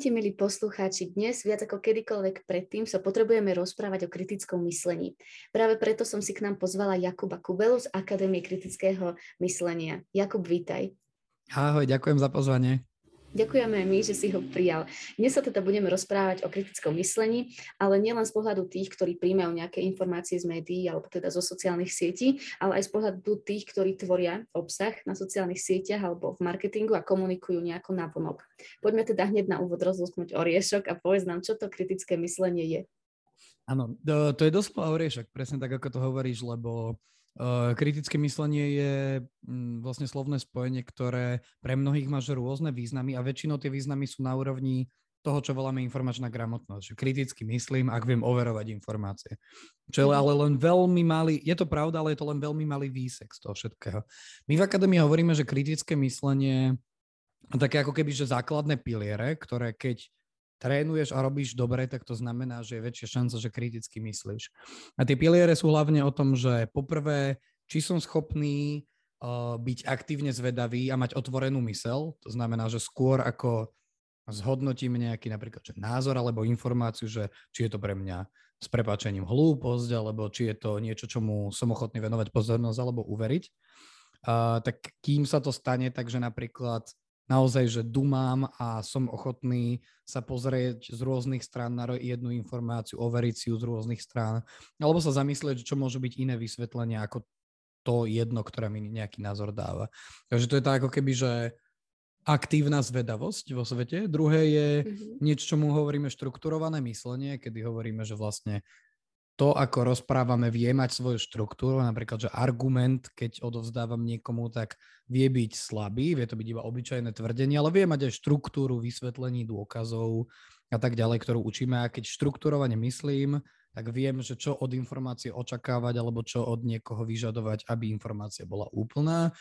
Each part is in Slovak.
Ahojte, milí poslucháči. Dnes viac ako kedykoľvek predtým sa potrebujeme rozprávať o kritickom myslení. Práve preto som si k nám pozvala Jakuba Kubelu z Akadémie kritického myslenia. Jakub, vítaj. Ahoj, ďakujem za pozvanie. Ďakujeme my, že si ho prijal. Dnes sa teda budeme rozprávať o kritickom myslení, ale nielen z pohľadu tých, ktorí príjmajú nejaké informácie z médií alebo teda zo sociálnych sietí, ale aj z pohľadu tých, ktorí tvoria obsah na sociálnych sieťach alebo v marketingu a komunikujú nejako navonok. Poďme teda hneď na úvod rozlusknúť oriešok a povedz nám, čo to kritické myslenie je. Áno, to, je doslova oriešok, presne tak, ako to hovoríš, lebo kritické myslenie je mm, vlastne slovné spojenie, ktoré pre mnohých má rôzne významy a väčšinou tie významy sú na úrovni toho, čo voláme informačná gramotnosť. Že kriticky myslím, ak viem overovať informácie. Čo je ale len veľmi malý, je to pravda, ale je to len veľmi malý výsek z toho všetkého. My v akadémii hovoríme, že kritické myslenie také ako keby, že základné piliere, ktoré keď trénuješ a robíš dobre, tak to znamená, že je väčšia šanca, že kriticky myslíš. A tie piliere sú hlavne o tom, že poprvé, či som schopný uh, byť aktívne zvedavý a mať otvorenú mysel, to znamená, že skôr ako zhodnotím nejaký napríklad že názor alebo informáciu, že či je to pre mňa s prepačením hlúposť, alebo či je to niečo, čomu som ochotný venovať pozornosť alebo uveriť. Uh, tak kým sa to stane, takže napríklad naozaj, že dumám a som ochotný sa pozrieť z rôznych strán na jednu informáciu, overiť si ju z rôznych strán, alebo sa zamyslieť, čo môže byť iné vysvetlenie ako to jedno, ktoré mi nejaký názor dáva. Takže to je tak ako keby, že aktívna zvedavosť vo svete. Druhé je mm-hmm. niečo, čomu hovoríme štrukturované myslenie, kedy hovoríme, že vlastne to, ako rozprávame, vie mať svoju štruktúru. Napríklad, že argument, keď odovzdávam niekomu, tak vie byť slabý, vie to byť iba obyčajné tvrdenie, ale vie mať aj štruktúru vysvetlení dôkazov a tak ďalej, ktorú učíme. A keď štruktúrovane myslím, tak viem, že čo od informácie očakávať alebo čo od niekoho vyžadovať, aby informácia bola úplná.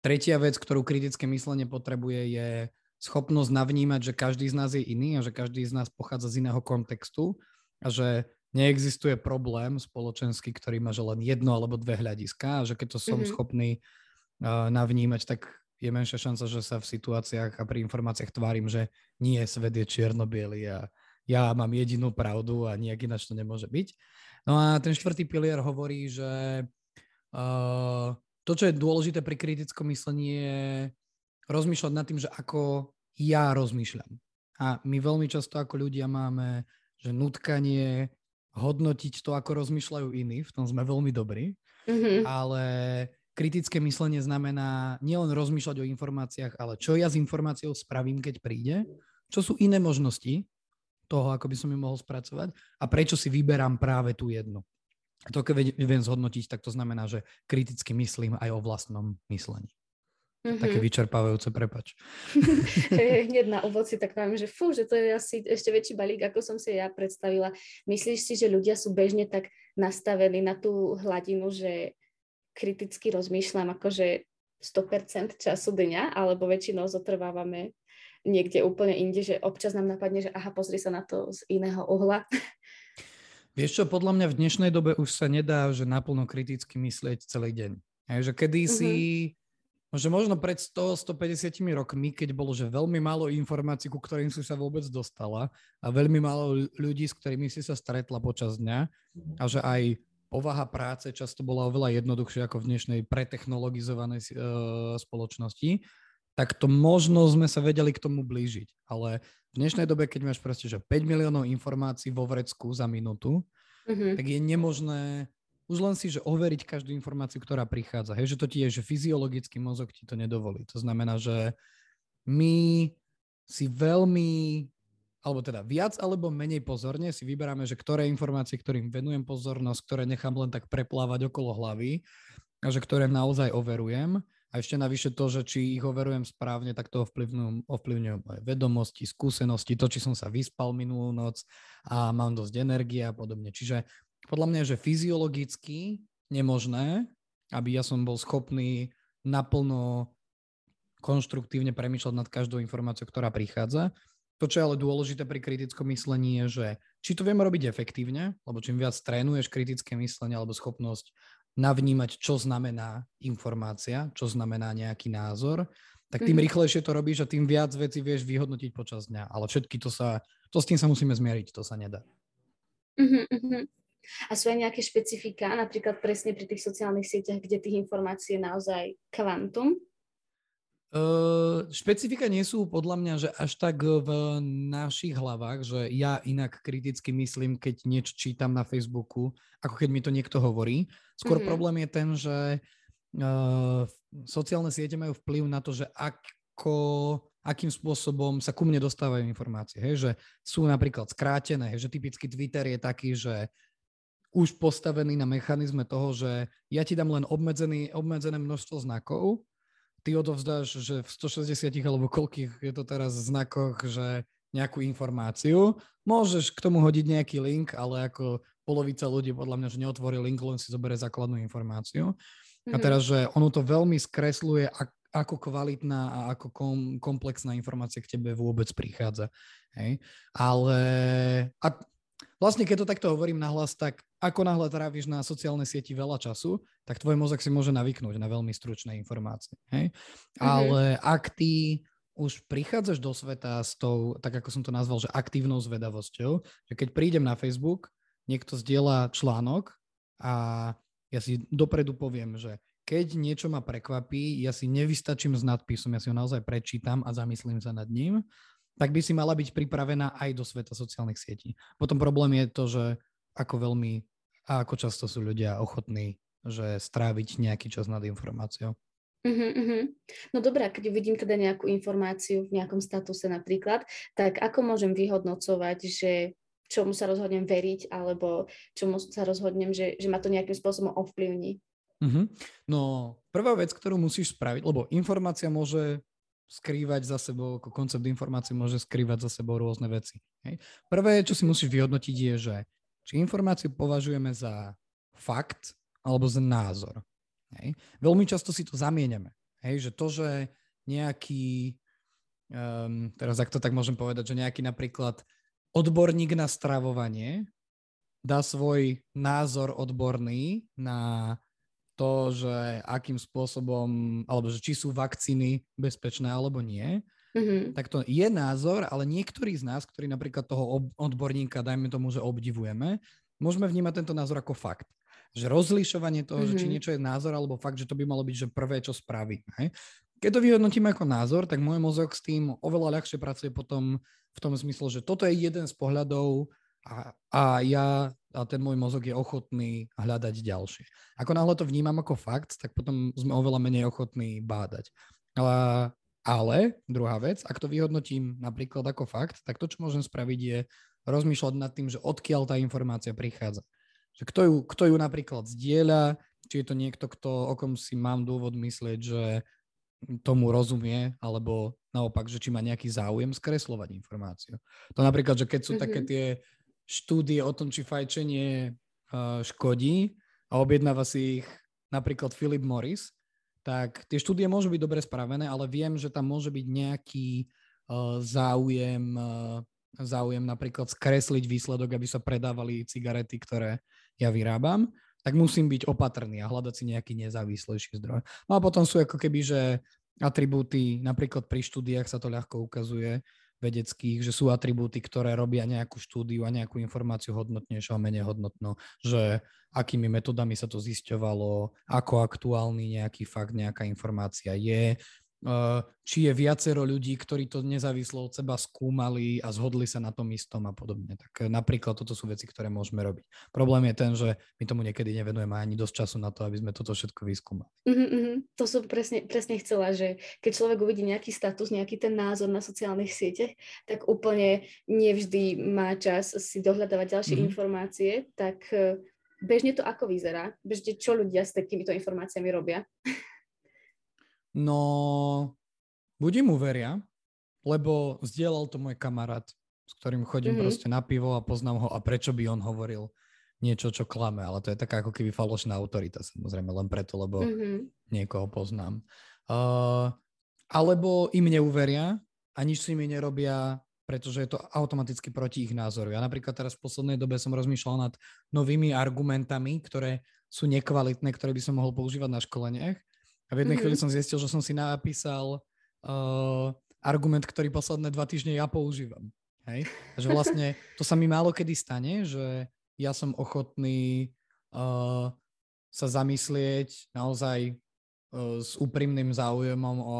Tretia vec, ktorú kritické myslenie potrebuje, je schopnosť navnímať, že každý z nás je iný a že každý z nás pochádza z iného kontextu a že neexistuje problém spoločenský, ktorý má že len jedno alebo dve hľadiska a že keď to som mm-hmm. schopný uh, navnímať, tak je menšia šanca, že sa v situáciách a pri informáciách tvárim, že nie, svet je čierno a ja mám jedinú pravdu a nejak ináč to nemôže byť. No a ten štvrtý pilier hovorí, že uh, to, čo je dôležité pri kritickom myslení, je rozmýšľať nad tým, že ako ja rozmýšľam. A my veľmi často ako ľudia máme, že nutkanie hodnotiť to, ako rozmýšľajú iní, v tom sme veľmi dobrí, mm-hmm. ale kritické myslenie znamená nielen rozmýšľať o informáciách, ale čo ja s informáciou spravím, keď príde, čo sú iné možnosti toho, ako by som ju mohol spracovať a prečo si vyberám práve tú jednu. A to, keď viem zhodnotiť, tak to znamená, že kriticky myslím aj o vlastnom myslení. Mm-hmm. Také vyčerpávajúce, prepač. Hneď na úvod si tak mám, že fú, že to je asi ešte väčší balík, ako som si ja predstavila. Myslíš si, že ľudia sú bežne tak nastavení na tú hladinu, že kriticky rozmýšľam akože 100% času dňa, alebo väčšinou zotrvávame niekde úplne inde, že občas nám napadne, že aha, pozri sa na to z iného uhla. Vieš čo, podľa mňa v dnešnej dobe už sa nedá, že naplno kriticky myslieť celý deň. Hej, že kedysi mm-hmm že možno pred 100-150 rokmi, keď bolo že veľmi málo informácií, ku ktorým si sa vôbec dostala a veľmi málo ľudí, s ktorými si sa stretla počas dňa a že aj povaha práce často bola oveľa jednoduchšia ako v dnešnej pretechnologizovanej uh, spoločnosti, tak to možno sme sa vedeli k tomu blížiť. Ale v dnešnej dobe, keď máš proste že 5 miliónov informácií vo vrecku za minútu, mm-hmm. tak je nemožné už len si, že overiť každú informáciu, ktorá prichádza. Hej, že to ti je, že fyziologický mozog ti to nedovolí. To znamená, že my si veľmi, alebo teda viac alebo menej pozorne si vyberáme, že ktoré informácie, ktorým venujem pozornosť, ktoré nechám len tak preplávať okolo hlavy a že ktoré naozaj overujem. A ešte navyše to, že či ich overujem správne, tak to ovplyvňujú, ovplyvňujú moje vedomosti, skúsenosti, to, či som sa vyspal minulú noc a mám dosť energie a podobne. Čiže podľa mňa, že fyziologicky nemožné, aby ja som bol schopný naplno konštruktívne premýšľať nad každou informáciou, ktorá prichádza. To, čo je ale dôležité pri kritickom myslení, je, že či to vieme robiť efektívne, lebo čím viac trénuješ kritické myslenie alebo schopnosť navnímať, čo znamená informácia, čo znamená nejaký názor, tak tým mm-hmm. rýchlejšie to robíš a tým viac vecí vieš vyhodnotiť počas dňa. Ale všetky to sa, to s tým sa musíme zmieriť, to sa nedá. Mm-hmm. A sú aj nejaké špecifika, napríklad presne pri tých sociálnych sieťach, kde tých informácií je naozaj kvantum? Uh, špecifika nie sú podľa mňa, že až tak v našich hlavách, že ja inak kriticky myslím, keď niečo čítam na Facebooku, ako keď mi to niekto hovorí. Skôr mm-hmm. problém je ten, že uh, sociálne siete majú vplyv na to, že ako, akým spôsobom sa ku mne dostávajú informácie. Hej? Že sú napríklad skrátené, hej? že typicky Twitter je taký, že už postavený na mechanizme toho, že ja ti dám len obmedzený, obmedzené množstvo znakov ty odovzdáš, že v 160 alebo koľkých je to teraz znakoch, že nejakú informáciu. Môžeš k tomu hodiť nejaký link, ale ako polovica ľudí podľa mňa, že neotvorí link, len si zoberie základnú informáciu. Mm-hmm. A mhm. teraz, že ono to veľmi skresluje, ako kvalitná a ako kom, komplexná informácia k tebe vôbec prichádza. Hej? Ale a vlastne keď to takto hovorím nahlas, tak ako náhle tráviš na sociálnej sieti veľa času, tak tvoj mozog si môže navyknúť na veľmi stručné informácie. Hej? Mm-hmm. Ale ak ty už prichádzaš do sveta s tou, tak ako som to nazval, že aktívnou zvedavosťou, že keď prídem na Facebook, niekto zdieľa článok a ja si dopredu poviem, že keď niečo ma prekvapí, ja si nevystačím s nadpisom, ja si ho naozaj prečítam a zamyslím sa nad ním, tak by si mala byť pripravená aj do sveta sociálnych sietí. Potom problém je to, že ako veľmi a ako často sú ľudia ochotní že stráviť nejaký čas nad informáciou. Uh-huh, uh-huh. No dobré, keď vidím teda nejakú informáciu v nejakom statuse napríklad, tak ako môžem vyhodnocovať, že čomu sa rozhodnem veriť, alebo čomu sa rozhodnem, že, že ma to nejakým spôsobom ovplyvní? Uh-huh. No, prvá vec, ktorú musíš spraviť, lebo informácia môže skrývať za sebou, ako koncept informácie môže skrývať za sebou rôzne veci. Hej. Prvé, čo si musíš vyhodnotiť, je, že či informáciu považujeme za fakt alebo za názor. Hej. Veľmi často si to zamieňame. Hej, že to, že nejaký, um, teraz ak to tak môžem povedať, že nejaký napríklad odborník na stravovanie dá svoj názor odborný na to, že akým spôsobom, alebo že či sú vakcíny bezpečné alebo nie, Mm-hmm. Tak to je názor, ale niektorí z nás, ktorí napríklad toho odborníka, dajme tomu, že obdivujeme, môžeme vnímať tento názor ako fakt. Že rozlišovanie toho, mm-hmm. že či mhm. niečo je názor alebo fakt, že to by malo byť, že prvé, čo spraví. Hej? Keď to vyhodnotíme ako názor, tak môj mozog s tým oveľa ľahšie pracuje potom v tom zmysle, že toto je jeden z pohľadov a, a ja a ten môj mozog je ochotný hľadať ďalšie. Ako náhle to vnímam ako fakt, tak potom sme oveľa menej ochotní bádať. Ale ale druhá vec, ak to vyhodnotím napríklad ako fakt, tak to, čo môžem spraviť, je rozmýšľať nad tým, že odkiaľ tá informácia prichádza. Že kto ju, kto ju napríklad zdieľa, či je to niekto, kto, o kom si mám dôvod myslieť, že tomu rozumie, alebo naopak, že či má nejaký záujem skreslovať informáciu. To napríklad, že keď sú mm-hmm. také tie štúdie o tom, či fajčenie uh, škodí a objednáva si ich napríklad Philip Morris, tak tie štúdie môžu byť dobre spravené, ale viem, že tam môže byť nejaký uh, záujem, uh, záujem napríklad skresliť výsledok, aby sa predávali cigarety, ktoré ja vyrábam, tak musím byť opatrný a hľadať si nejaký nezávislejší zdroj. No a potom sú ako keby, že atribúty, napríklad pri štúdiách sa to ľahko ukazuje, vedeckých, že sú atribúty, ktoré robia nejakú štúdiu a nejakú informáciu hodnotnejšou a menej hodnotnou, že akými metodami sa to zisťovalo, ako aktuálny nejaký fakt, nejaká informácia je, či je viacero ľudí, ktorí to nezávislo od seba skúmali a zhodli sa na tom istom a podobne. Tak eh, napríklad toto sú veci, ktoré môžeme robiť. Problém je ten, že my tomu niekedy nevenujeme ani dosť času na to, aby sme toto všetko vyskúmali. Uh-huh. To som presne, presne chcela, že keď človek uvidí nejaký status, nejaký ten názor na sociálnych sieťach, tak úplne nevždy má čas si dohľadávať ďalšie uh-huh. informácie, tak eh, bežne to ako vyzerá? Bežne čo ľudia s takýmito informáciami robia? No, buď mu veria, lebo zdieľal to môj kamarát, s ktorým chodím mm-hmm. proste na pivo a poznám ho a prečo by on hovoril niečo, čo klame, ale to je taká ako keby falošná autorita, samozrejme, len preto, lebo mm-hmm. niekoho poznám. Uh, alebo im neuveria a nič si mi nerobia, pretože je to automaticky proti ich názoru. Ja napríklad teraz v poslednej dobe som rozmýšľal nad novými argumentami, ktoré sú nekvalitné, ktoré by som mohol používať na školeniach. A v jednej mm-hmm. chvíli som zistil, že som si napísal uh, argument, ktorý posledné dva týždne ja používam. Hej? že vlastne to sa mi málo kedy stane, že ja som ochotný uh, sa zamyslieť naozaj uh, s úprimným záujemom o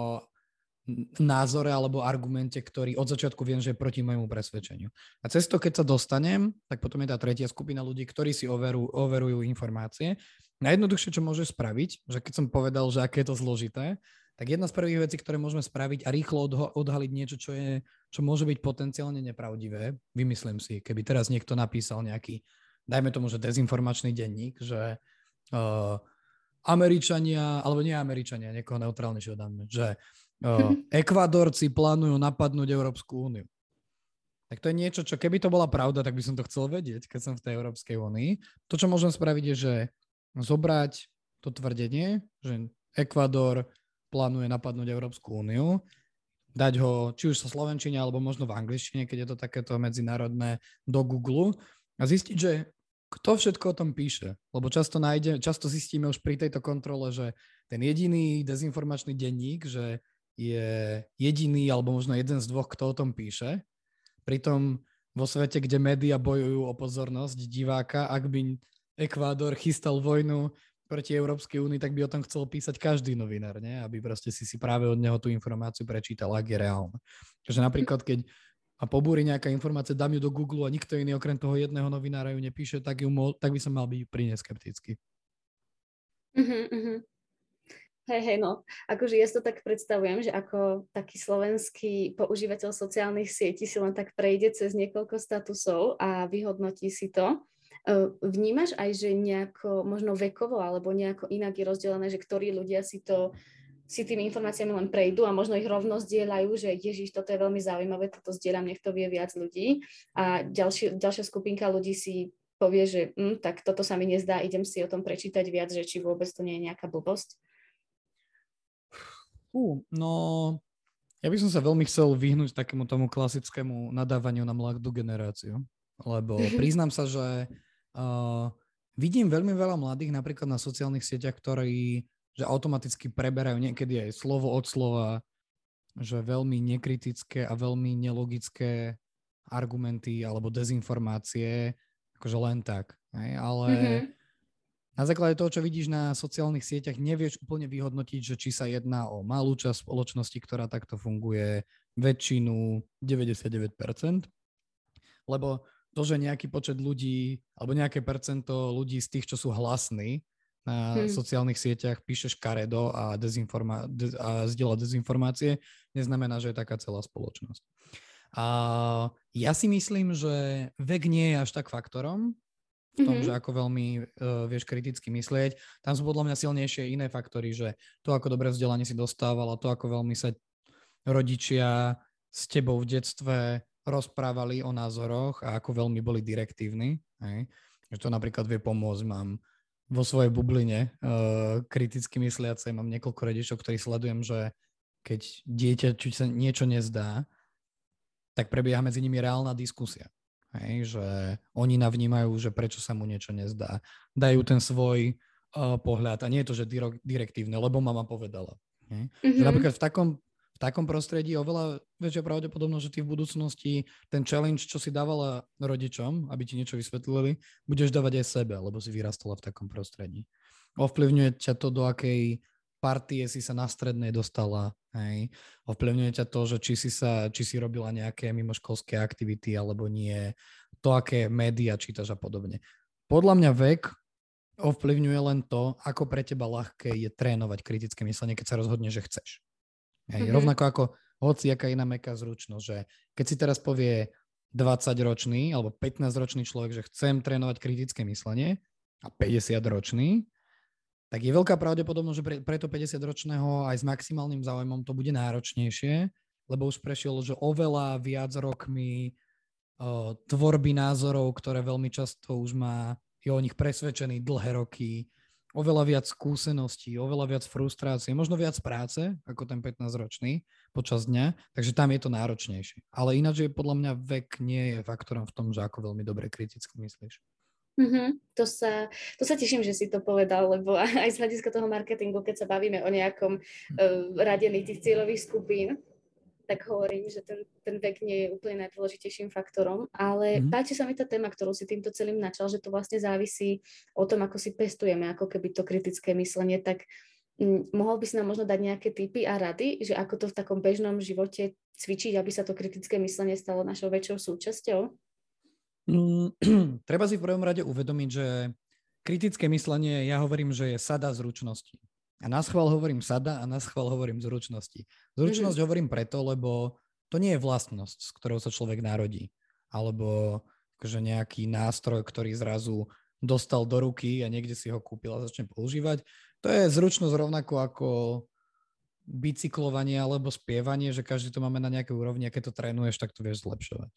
názore alebo argumente, ktorý od začiatku viem, že je proti môjmu presvedčeniu. A cez to, keď sa dostanem, tak potom je tá tretia skupina ľudí, ktorí si overu, overujú informácie. Najjednoduchšie, čo môže spraviť, že keď som povedal, že aké je to zložité, tak jedna z prvých vecí, ktoré môžeme spraviť a rýchlo odho- odhaliť niečo, čo, je, čo môže byť potenciálne nepravdivé, vymyslím si, keby teraz niekto napísal nejaký, dajme tomu, že dezinformačný denník, že uh, Američania, alebo nie Američania, niekoho neutrálnejšieho dáme, že Ekvadorci plánujú napadnúť Európsku úniu. Tak to je niečo, čo keby to bola pravda, tak by som to chcel vedieť, keď som v tej Európskej únii. To, čo môžem spraviť, je, že zobrať to tvrdenie, že Ekvador plánuje napadnúť Európsku úniu, dať ho či už sa slovenčine, alebo možno v angličtine, keď je to takéto medzinárodné, do Google a zistiť, že kto všetko o tom píše. Lebo často, nájde, často zistíme už pri tejto kontrole, že ten jediný dezinformačný denník, že je jediný alebo možno jeden z dvoch, kto o tom píše. Pritom vo svete, kde médiá bojujú o pozornosť diváka, ak by Ekvádor chystal vojnu proti Európskej únii, tak by o tom chcel písať každý novinár, nie? aby proste si si práve od neho tú informáciu prečítal, ak je reálna. Takže napríklad, keď a pobúri nejaká informácia, dám ju do Google a nikto iný okrem toho jedného novinára ju nepíše, tak, ju mo- tak by som mal byť príne skeptický. Uh-huh. Hej, hej, no. Akože ja si to tak predstavujem, že ako taký slovenský používateľ sociálnych sietí si len tak prejde cez niekoľko statusov a vyhodnotí si to. Vnímaš aj, že nejako možno vekovo alebo nejako inak je rozdelené, že ktorí ľudia si to si tými informáciami len prejdú a možno ich rovno zdieľajú, že Ježiš, toto je veľmi zaujímavé, toto zdieľam, nech to vie viac ľudí. A ďalší, ďalšia skupinka ľudí si povie, že hm, tak toto sa mi nezdá, idem si o tom prečítať viac, že či vôbec to nie je nejaká blbosť. Fú, no ja by som sa veľmi chcel vyhnúť takému tomu klasickému nadávaniu na mladú generáciu, lebo priznám sa, že Uh, vidím veľmi veľa mladých napríklad na sociálnych sieťach, ktorí že automaticky preberajú niekedy aj slovo od slova, že veľmi nekritické a veľmi nelogické argumenty alebo dezinformácie, akože len tak. Hej? Ale mm-hmm. Na základe toho, čo vidíš na sociálnych sieťach, nevieš úplne vyhodnotiť, že či sa jedná o malú časť spoločnosti, ktorá takto funguje, väčšinu 99%, lebo to, že nejaký počet ľudí alebo nejaké percento ľudí z tých, čo sú hlasní na hmm. sociálnych sieťach, píše škaredo a, dezinforma- de- a zdieľa dezinformácie, neznamená, že je taká celá spoločnosť. A ja si myslím, že vek nie je až tak faktorom, v tom, mm-hmm. že ako veľmi uh, vieš kriticky myslieť. Tam sú podľa mňa silnejšie iné faktory, že to, ako dobre vzdelanie si dostávala, to, ako veľmi sa rodičia s tebou v detstve rozprávali o názoroch a ako veľmi boli direktívni. Hej. Že to napríklad vie pomôcť. Mám vo svojej bubline uh, kriticky mysliacej, mám niekoľko rodičov, ktorí sledujem, že keď dieťa či sa niečo nezdá, tak prebieha medzi nimi reálna diskusia. Hej, že oni navnímajú, že prečo sa mu niečo nezdá. Dajú ten svoj uh, pohľad a nie je to, že direktívne, lebo mama povedala. Hej. Mm-hmm. Že mhm. napríklad v takom v takom prostredí je oveľa väčšia pravdepodobnosť, že ty v budúcnosti ten challenge, čo si dávala rodičom, aby ti niečo vysvetlili, budeš dávať aj sebe, lebo si vyrastala v takom prostredí. Ovplyvňuje ťa to, do akej partie si sa na strednej dostala, hej. Ovplyvňuje ťa to, že či si, sa, či si robila nejaké mimoškolské aktivity alebo nie, to, aké médiá čítaš a podobne. Podľa mňa vek ovplyvňuje len to, ako pre teba ľahké je trénovať kritické myslenie, keď sa rozhodne, že chceš. Hej, mm-hmm. Rovnako ako hoci aká iná meká zručnosť, že keď si teraz povie 20-ročný alebo 15-ročný človek, že chcem trénovať kritické myslenie a 50-ročný, tak je veľká pravdepodobnosť, že pre, pre to 50-ročného aj s maximálnym záujmom to bude náročnejšie, lebo už prešiel, že oveľa viac rokmi o, tvorby názorov, ktoré veľmi často už má je o nich presvedčený dlhé roky, oveľa viac skúseností, oveľa viac frustrácie, možno viac práce ako ten 15-ročný počas dňa, takže tam je to náročnejšie. Ale ináč je podľa mňa vek nie je faktorom v tom, že ako veľmi dobre kriticky myslíš. Mm-hmm. To, sa, to sa teším, že si to povedal, lebo aj z hľadiska toho marketingu, keď sa bavíme o nejakom uh, radení tých cieľových skupín, tak hovorím, že ten, ten vek nie je úplne najdôležitejším faktorom, ale mm-hmm. páči sa mi tá téma, ktorú si týmto celým načal, že to vlastne závisí o tom, ako si pestujeme, ako keby to kritické myslenie, tak m, mohol by si nám možno dať nejaké tipy a rady, že ako to v takom bežnom živote cvičiť, aby sa to kritické myslenie stalo našou väčšou súčasťou? Mm, treba si v prvom rade uvedomiť, že kritické myslenie, ja hovorím, že je sada zručností. A na schvál hovorím sada a na schvál hovorím zručnosti. Zručnosť mm-hmm. hovorím preto, lebo to nie je vlastnosť, s ktorou sa človek narodí. Alebo akože nejaký nástroj, ktorý zrazu dostal do ruky a niekde si ho kúpil a začne používať. To je zručnosť rovnako ako bicyklovanie alebo spievanie, že každý to máme na nejakej úrovni a keď to trénuješ, tak to vieš zlepšovať.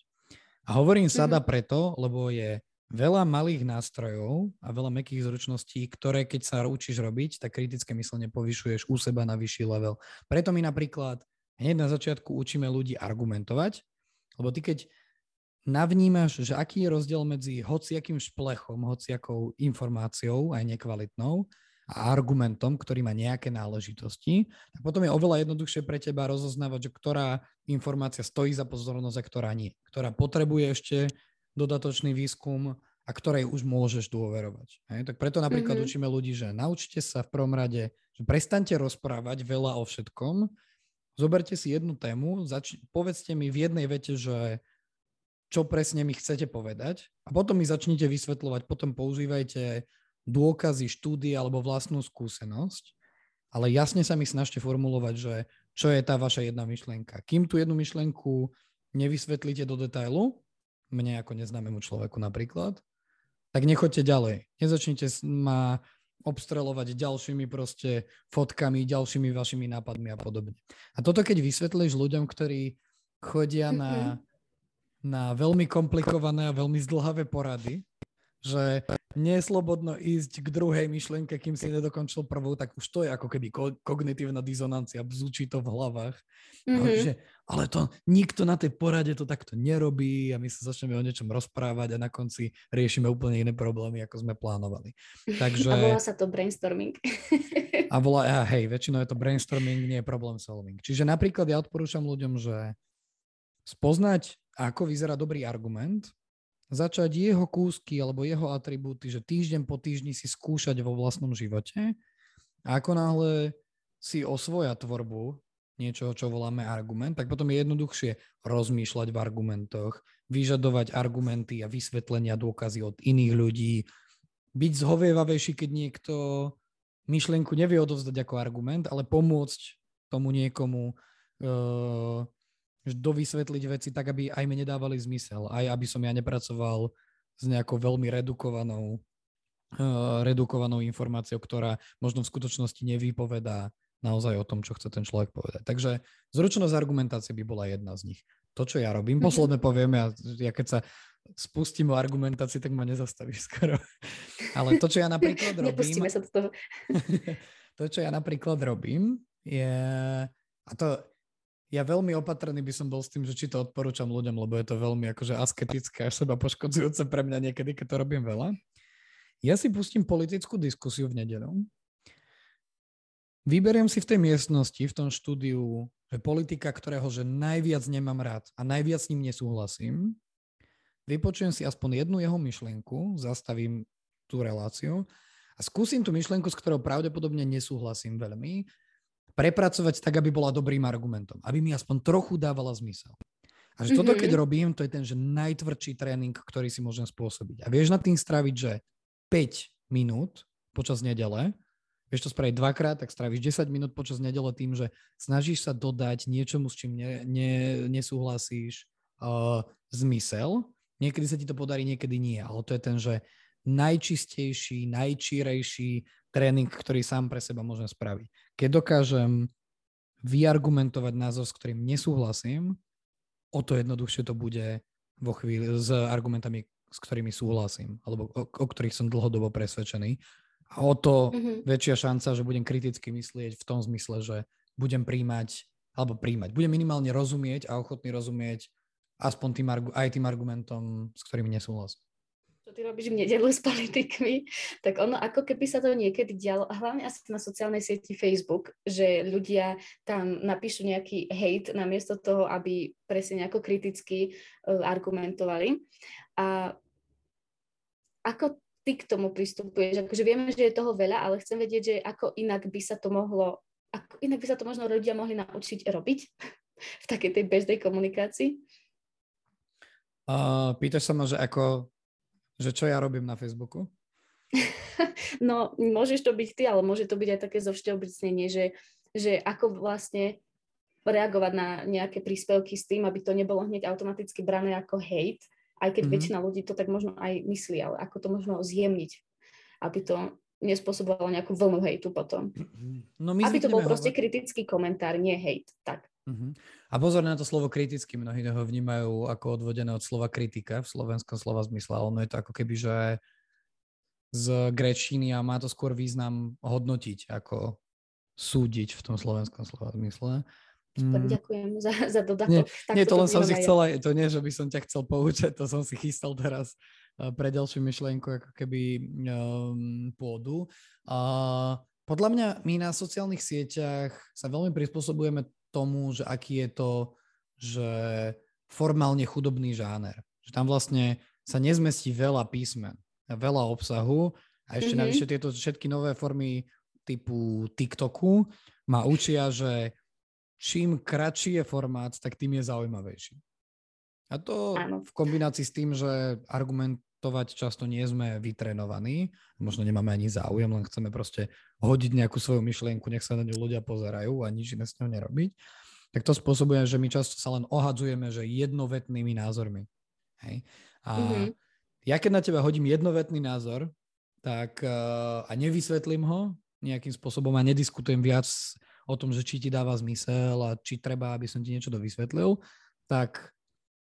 A hovorím sada mm-hmm. preto, lebo je veľa malých nástrojov a veľa mekých zručností, ktoré keď sa učíš robiť, tak kritické myslenie povyšuješ u seba na vyšší level. Preto my napríklad hneď na začiatku učíme ľudí argumentovať, lebo ty keď navnímaš, že aký je rozdiel medzi hociakým šplechom, hociakou informáciou, aj nekvalitnou, a argumentom, ktorý má nejaké náležitosti, tak potom je oveľa jednoduchšie pre teba rozoznávať, že ktorá informácia stojí za pozornosť a ktorá nie. Ktorá potrebuje ešte dodatočný výskum a ktorej už môžeš dôverovať. Hej? Tak preto napríklad mm-hmm. učíme ľudí, že naučte sa v prvom rade, že prestante rozprávať veľa o všetkom, zoberte si jednu tému, zač- povedzte mi v jednej vete, že čo presne mi chcete povedať a potom mi začnite vysvetľovať, potom používajte dôkazy, štúdie alebo vlastnú skúsenosť, ale jasne sa mi snažte formulovať, že čo je tá vaša jedna myšlienka. Kým tú jednu myšlienku nevysvetlíte do detailu, mne ako neznámemu človeku napríklad, tak nechoďte ďalej. Nezačnite ma obstrelovať ďalšími proste fotkami, ďalšími vašimi nápadmi a podobne. A toto keď vysvetlíš ľuďom, ktorí chodia na, na veľmi komplikované a veľmi zdlhavé porady, že nie je slobodno ísť k druhej myšlienke, kým si nedokončil prvú, tak už to je ako keby ko- kognitívna dizonancia, bzúči to v hlavách. Mm-hmm. že, ale to nikto na tej porade to takto nerobí a my sa začneme o niečom rozprávať a na konci riešime úplne iné problémy, ako sme plánovali. Takže... A volá sa to brainstorming. a volá, a hej, väčšinou je to brainstorming, nie je problem solving. Čiže napríklad ja odporúčam ľuďom, že spoznať, ako vyzerá dobrý argument, začať jeho kúsky alebo jeho atribúty, že týždeň po týždni si skúšať vo vlastnom živote? A ako náhle si osvoja tvorbu niečoho, čo voláme argument, tak potom je jednoduchšie rozmýšľať v argumentoch, vyžadovať argumenty a vysvetlenia, dôkazy od iných ľudí, byť zhovievavejší, keď niekto myšlienku nevie odovzdať ako argument, ale pomôcť tomu niekomu uh, dovysvetliť veci tak, aby aj mi nedávali zmysel, aj aby som ja nepracoval s nejakou veľmi redukovanou, uh, redukovanou informáciou, ktorá možno v skutočnosti nevypovedá naozaj o tom, čo chce ten človek povedať. Takže zručnosť argumentácie by bola jedna z nich. To, čo ja robím, mhm. posledne poviem, ja, ja keď sa spustím o argumentácii, tak ma nezastavíš skoro. Ale to, čo ja napríklad robím... sa do toho. to, čo ja napríklad robím, je... A to, ja veľmi opatrný by som bol s tým, že či to odporúčam ľuďom, lebo je to veľmi akože asketické a seba poškodzujúce pre mňa niekedy, keď to robím veľa. Ja si pustím politickú diskusiu v nedelu. Vyberiem si v tej miestnosti, v tom štúdiu, že politika, ktorého že najviac nemám rád a najviac s ním nesúhlasím, vypočujem si aspoň jednu jeho myšlienku, zastavím tú reláciu a skúsim tú myšlienku, s ktorou pravdepodobne nesúhlasím veľmi, prepracovať tak, aby bola dobrým argumentom, aby mi aspoň trochu dávala zmysel. A že toto, keď mhm. robím, to je ten, že najtvrdší tréning, ktorý si môžem spôsobiť. A vieš nad tým stráviť, že 5 minút počas nedele, vieš to spraviť dvakrát, tak stráviš 10 minút počas nedele tým, že snažíš sa dodať niečomu, s čím ne, ne, nesúhlasíš, uh, zmysel. Niekedy sa ti to podarí, niekedy nie. Ale to je ten, že najčistejší, najčírejší tréning, ktorý sám pre seba môžem spraviť. Keď dokážem vyargumentovať názor, s ktorým nesúhlasím, o to jednoduchšie to bude vo chvíli s argumentami, s ktorými súhlasím, alebo o, o ktorých som dlhodobo presvedčený. A o to mm-hmm. väčšia šanca, že budem kriticky myslieť v tom zmysle, že budem príjmať, alebo príjmať, budem minimálne rozumieť a ochotný rozumieť aspoň tým, aj tým argumentom, s ktorými nesúhlasím čo ty robíš v nedelu s politikmi, tak ono ako keby sa to niekedy dialo, a hlavne asi na sociálnej sieti Facebook, že ľudia tam napíšu nejaký hate namiesto toho, aby presne nejako kriticky uh, argumentovali. A ako ty k tomu pristupuješ? Akože vieme, že je toho veľa, ale chcem vedieť, že ako inak by sa to mohlo, ako inak by sa to možno ľudia mohli naučiť robiť v takej tej bežnej komunikácii? Uh, pýtaš sa ma, že ako že čo ja robím na Facebooku? no, môžeš to byť ty, ale môže to byť aj také zovšteobecnenie, že, že ako vlastne reagovať na nejaké príspevky s tým, aby to nebolo hneď automaticky brané ako hate, aj keď mm-hmm. väčšina ľudí to tak možno aj myslí, ale ako to možno zjemniť, aby to nespôsobovalo nejakú vlnu hejtu potom. No my aby to bol proste hovor... kritický komentár, nie hate. Tak. Uh-huh. A pozor na to slovo kriticky, mnohí ho vnímajú ako odvodené od slova kritika v slovenskom slova zmysle, ale ono je to ako keby, že z grečiny a má to skôr význam hodnotiť ako súdiť v tom slovenskom slova zmysle. Super, mm. ďakujem za, za dodatok. Nie, nie to len som si chcela, to nie, že by som ťa chcel poučať, to som si chystal teraz uh, pre ďalšiu myšlienku, ako keby um, pôdu. Uh, podľa mňa my na sociálnych sieťach sa veľmi prispôsobujeme tomu, že aký je to, že formálne chudobný žáner. Že tam vlastne sa nezmestí veľa písmen, veľa obsahu a ešte mm-hmm. navyše tieto všetky nové formy typu TikToku ma učia, že čím kratší je formát, tak tým je zaujímavejší. A to Áno. v kombinácii s tým, že argumentovať často nie sme vytrenovaní, možno nemáme ani záujem, len chceme proste hodiť nejakú svoju myšlienku, nech sa na ňu ľudia pozerajú a nič iné s ňou nerobiť, tak to spôsobuje, že my často sa len ohadzujeme, že jednovetnými názormi. Hej? A mm-hmm. ja keď na teba hodím jednovetný názor, tak uh, a nevysvetlím ho nejakým spôsobom a nediskutujem viac o tom, že či ti dáva zmysel a či treba, aby som ti niečo dovysvetlil, tak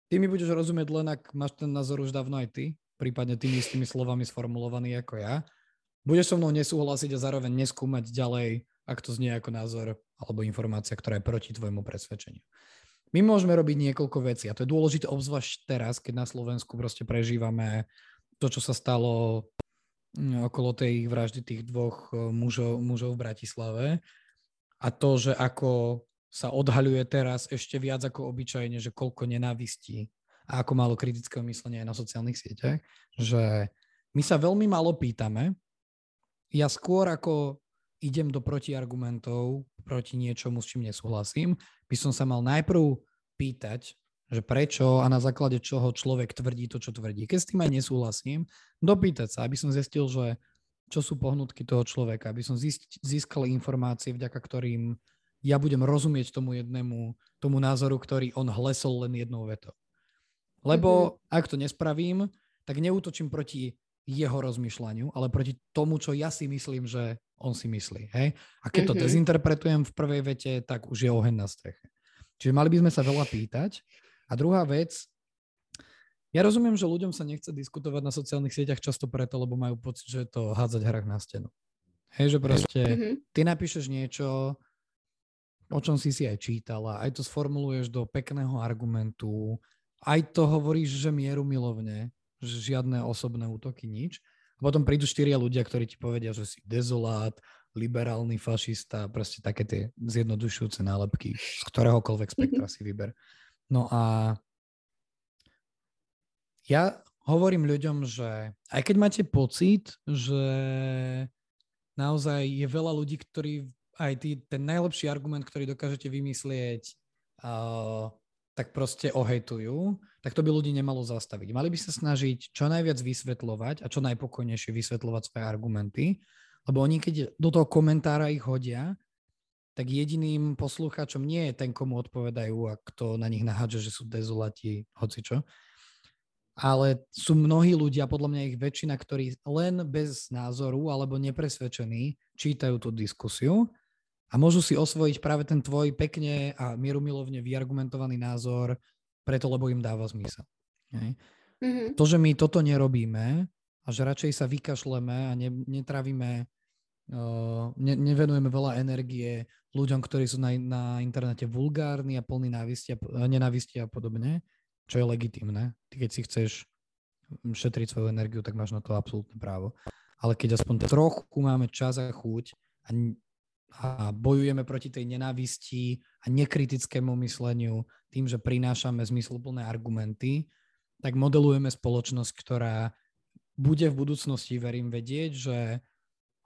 Ty mi budeš rozumieť len, ak máš ten názor už dávno aj ty, prípadne tými istými slovami sformulovaný ako ja. Budeš so mnou nesúhlasiť a zároveň neskúmať ďalej, ak to znie ako názor alebo informácia, ktorá je proti tvojmu presvedčeniu. My môžeme robiť niekoľko vecí a to je dôležité obzvlášť teraz, keď na Slovensku proste prežívame to, čo sa stalo mm, okolo tej vraždy tých dvoch e, mužov, mužov v Bratislave a to, že ako sa odhaľuje teraz ešte viac ako obyčajne, že koľko nenávistí a ako málo kritického myslenia aj na sociálnych sieťach, že my sa veľmi málo pýtame. Ja skôr ako idem do protiargumentov proti niečomu, s čím nesúhlasím, by som sa mal najprv pýtať, že prečo a na základe čoho človek tvrdí to, čo tvrdí. Keď s tým aj nesúhlasím, dopýtať sa, aby som zistil, že čo sú pohnutky toho človeka, aby som získal informácie, vďaka ktorým ja budem rozumieť tomu jednému, tomu názoru, ktorý on hlesol len jednou vetou. Lebo mm-hmm. ak to nespravím, tak neútočím proti jeho rozmýšľaniu, ale proti tomu, čo ja si myslím, že on si myslí. Hej? A keď mm-hmm. to dezinterpretujem v prvej vete, tak už je oheň na streche. Čiže mali by sme sa veľa pýtať. A druhá vec, ja rozumiem, že ľuďom sa nechce diskutovať na sociálnych sieťach často preto, lebo majú pocit, že je to hádzať hrách na stenu. Hej, že proste mm-hmm. ty napíšeš niečo, o čom si si aj čítala, aj to sformuluješ do pekného argumentu, aj to hovoríš, že mieru milovne, že žiadne osobné útoky, nič. A potom prídu štyria ľudia, ktorí ti povedia, že si dezolát, liberálny fašista, proste také tie zjednodušujúce nálepky z ktoréhokoľvek spektra si vyber. No a ja hovorím ľuďom, že aj keď máte pocit, že naozaj je veľa ľudí, ktorí aj ty, ten najlepší argument, ktorý dokážete vymyslieť, uh, tak proste ohejtujú, tak to by ľudí nemalo zastaviť. Mali by sa snažiť čo najviac vysvetľovať a čo najpokojnejšie vysvetľovať svoje argumenty, lebo oni keď do toho komentára ich hodia, tak jediným poslucháčom nie je ten, komu odpovedajú a kto na nich nahádže, že sú dezolati, hocičo, ale sú mnohí ľudia, podľa mňa ich väčšina, ktorí len bez názoru alebo nepresvedčení čítajú tú diskusiu a môžu si osvojiť práve ten tvoj pekne a mierumilovne vyargumentovaný názor preto, lebo im dáva zmysel. Hej. Mm-hmm. To, že my toto nerobíme a že radšej sa vykašleme a ne, netravíme, uh, ne, nevenujeme veľa energie ľuďom, ktorí sú na, na internete vulgárni a plní nenávisti a podobne, čo je legitimné. Ty keď si chceš šetriť svoju energiu, tak máš na to absolútne právo. Ale keď aspoň trochu máme čas a chuť a, a bojujeme proti tej nenávisti a nekritickému mysleniu tým, že prinášame zmysluplné argumenty, tak modelujeme spoločnosť, ktorá bude v budúcnosti, verím, vedieť, že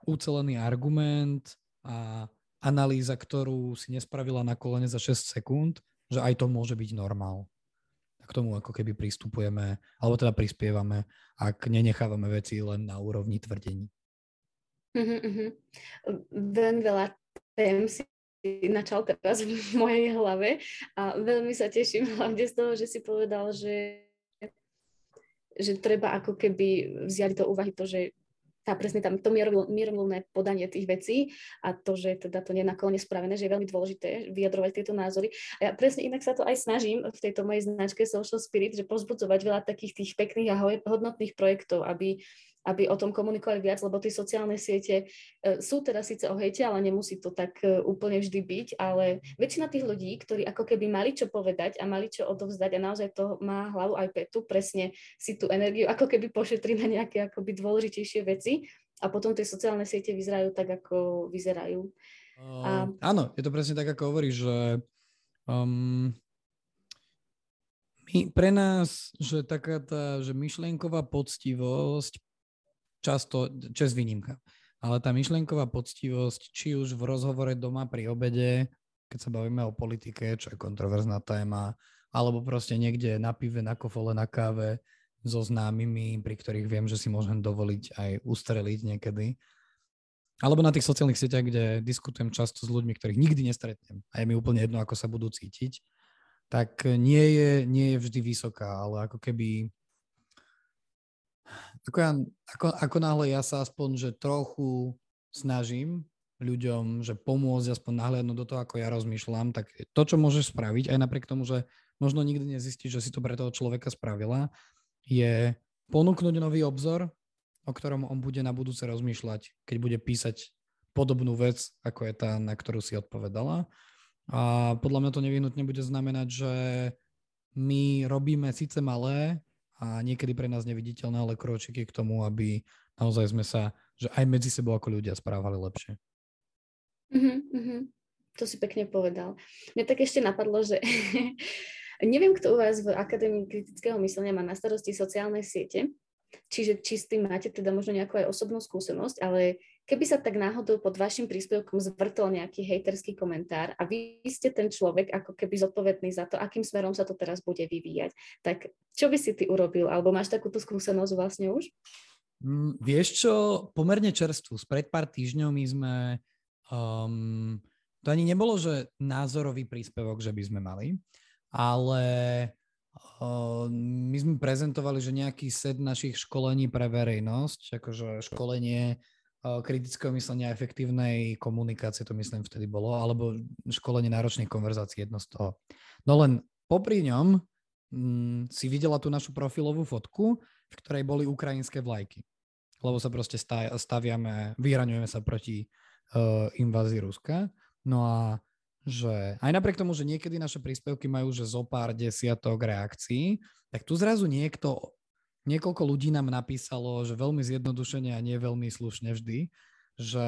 ucelený argument a analýza, ktorú si nespravila na kolene za 6 sekúnd, že aj to môže byť normál. A k tomu ako keby pristupujeme, alebo teda prispievame, ak nenechávame veci len na úrovni tvrdení. Uh-huh. Veľmi veľa tém si načal teraz v mojej hlave a veľmi sa teším hlavne z toho, že si povedal, že že treba ako keby vziať do úvahy to, že tá presne tam to mierovlné podanie tých vecí a to, že teda to nie je spravené, že je veľmi dôležité vyjadrovať tieto názory. A ja presne inak sa to aj snažím v tejto mojej značke Social Spirit, že pozbudzovať veľa takých tých pekných a hodnotných projektov, aby aby o tom komunikovali viac, lebo tie sociálne siete e, sú teda síce o hejte, ale nemusí to tak e, úplne vždy byť, ale väčšina tých ľudí, ktorí ako keby mali čo povedať a mali čo odovzdať a naozaj to má hlavu aj petu, presne si tú energiu ako keby pošetrí na nejaké akoby dôležitejšie veci a potom tie sociálne siete vyzerajú tak, ako vyzerajú. Uh, a... Áno, je to presne tak, ako hovoríš, že um, my, pre nás, že taká tá, že myšlienková poctivosť často, čas výnimka. Ale tá myšlienková poctivosť, či už v rozhovore doma pri obede, keď sa bavíme o politike, čo je kontroverzná téma, alebo proste niekde na pive, na kofole, na káve so známymi, pri ktorých viem, že si môžem dovoliť aj ustreliť niekedy. Alebo na tých sociálnych sieťach, kde diskutujem často s ľuďmi, ktorých nikdy nestretnem a je mi úplne jedno, ako sa budú cítiť, tak nie je, nie je vždy vysoká, ale ako keby ako, ja, ako, ako náhle ja sa aspoň, že trochu snažím ľuďom, že pomôcť aspoň nahliadnúť do toho, ako ja rozmýšľam, tak to, čo môžeš spraviť, aj napriek tomu, že možno nikdy nezistíš, že si to pre toho človeka spravila, je ponúknuť nový obzor, o ktorom on bude na budúce rozmýšľať, keď bude písať podobnú vec, ako je tá, na ktorú si odpovedala. A podľa mňa to nevyhnutne bude znamenať, že my robíme síce malé, a niekedy pre nás neviditeľné, ale kročiky k tomu, aby naozaj sme sa, že aj medzi sebou ako ľudia správali lepšie. Uh-huh, uh-huh. To si pekne povedal. Mňa tak ešte napadlo, že neviem, kto u vás v Akadémii kritického myslenia má na starosti sociálne siete, čiže či s tým máte teda možno nejakú aj osobnú skúsenosť, ale Keby sa tak náhodou pod vašim príspevkom zvrtol nejaký hejterský komentár a vy ste ten človek ako keby zodpovedný za to, akým smerom sa to teraz bude vyvíjať, tak čo by si ty urobil? Alebo máš takúto skúsenosť vlastne už? Mm, vieš čo, pomerne čerstvú. Spred pár týždňov my sme, um, to ani nebolo, že názorový príspevok, že by sme mali, ale uh, my sme prezentovali, že nejaký set našich školení pre verejnosť, akože školenie kritického myslenia efektívnej komunikácie, to myslím vtedy bolo, alebo školenie náročných konverzácií, jedno z toho. No len popri ňom mm, si videla tú našu profilovú fotku, v ktorej boli ukrajinské vlajky. Lebo sa proste staviame, vyhraňujeme sa proti uh, invázii Ruska. No a že aj napriek tomu, že niekedy naše príspevky majú že zo pár desiatok reakcií, tak tu zrazu niekto niekoľko ľudí nám napísalo, že veľmi zjednodušene a nie veľmi slušne vždy, že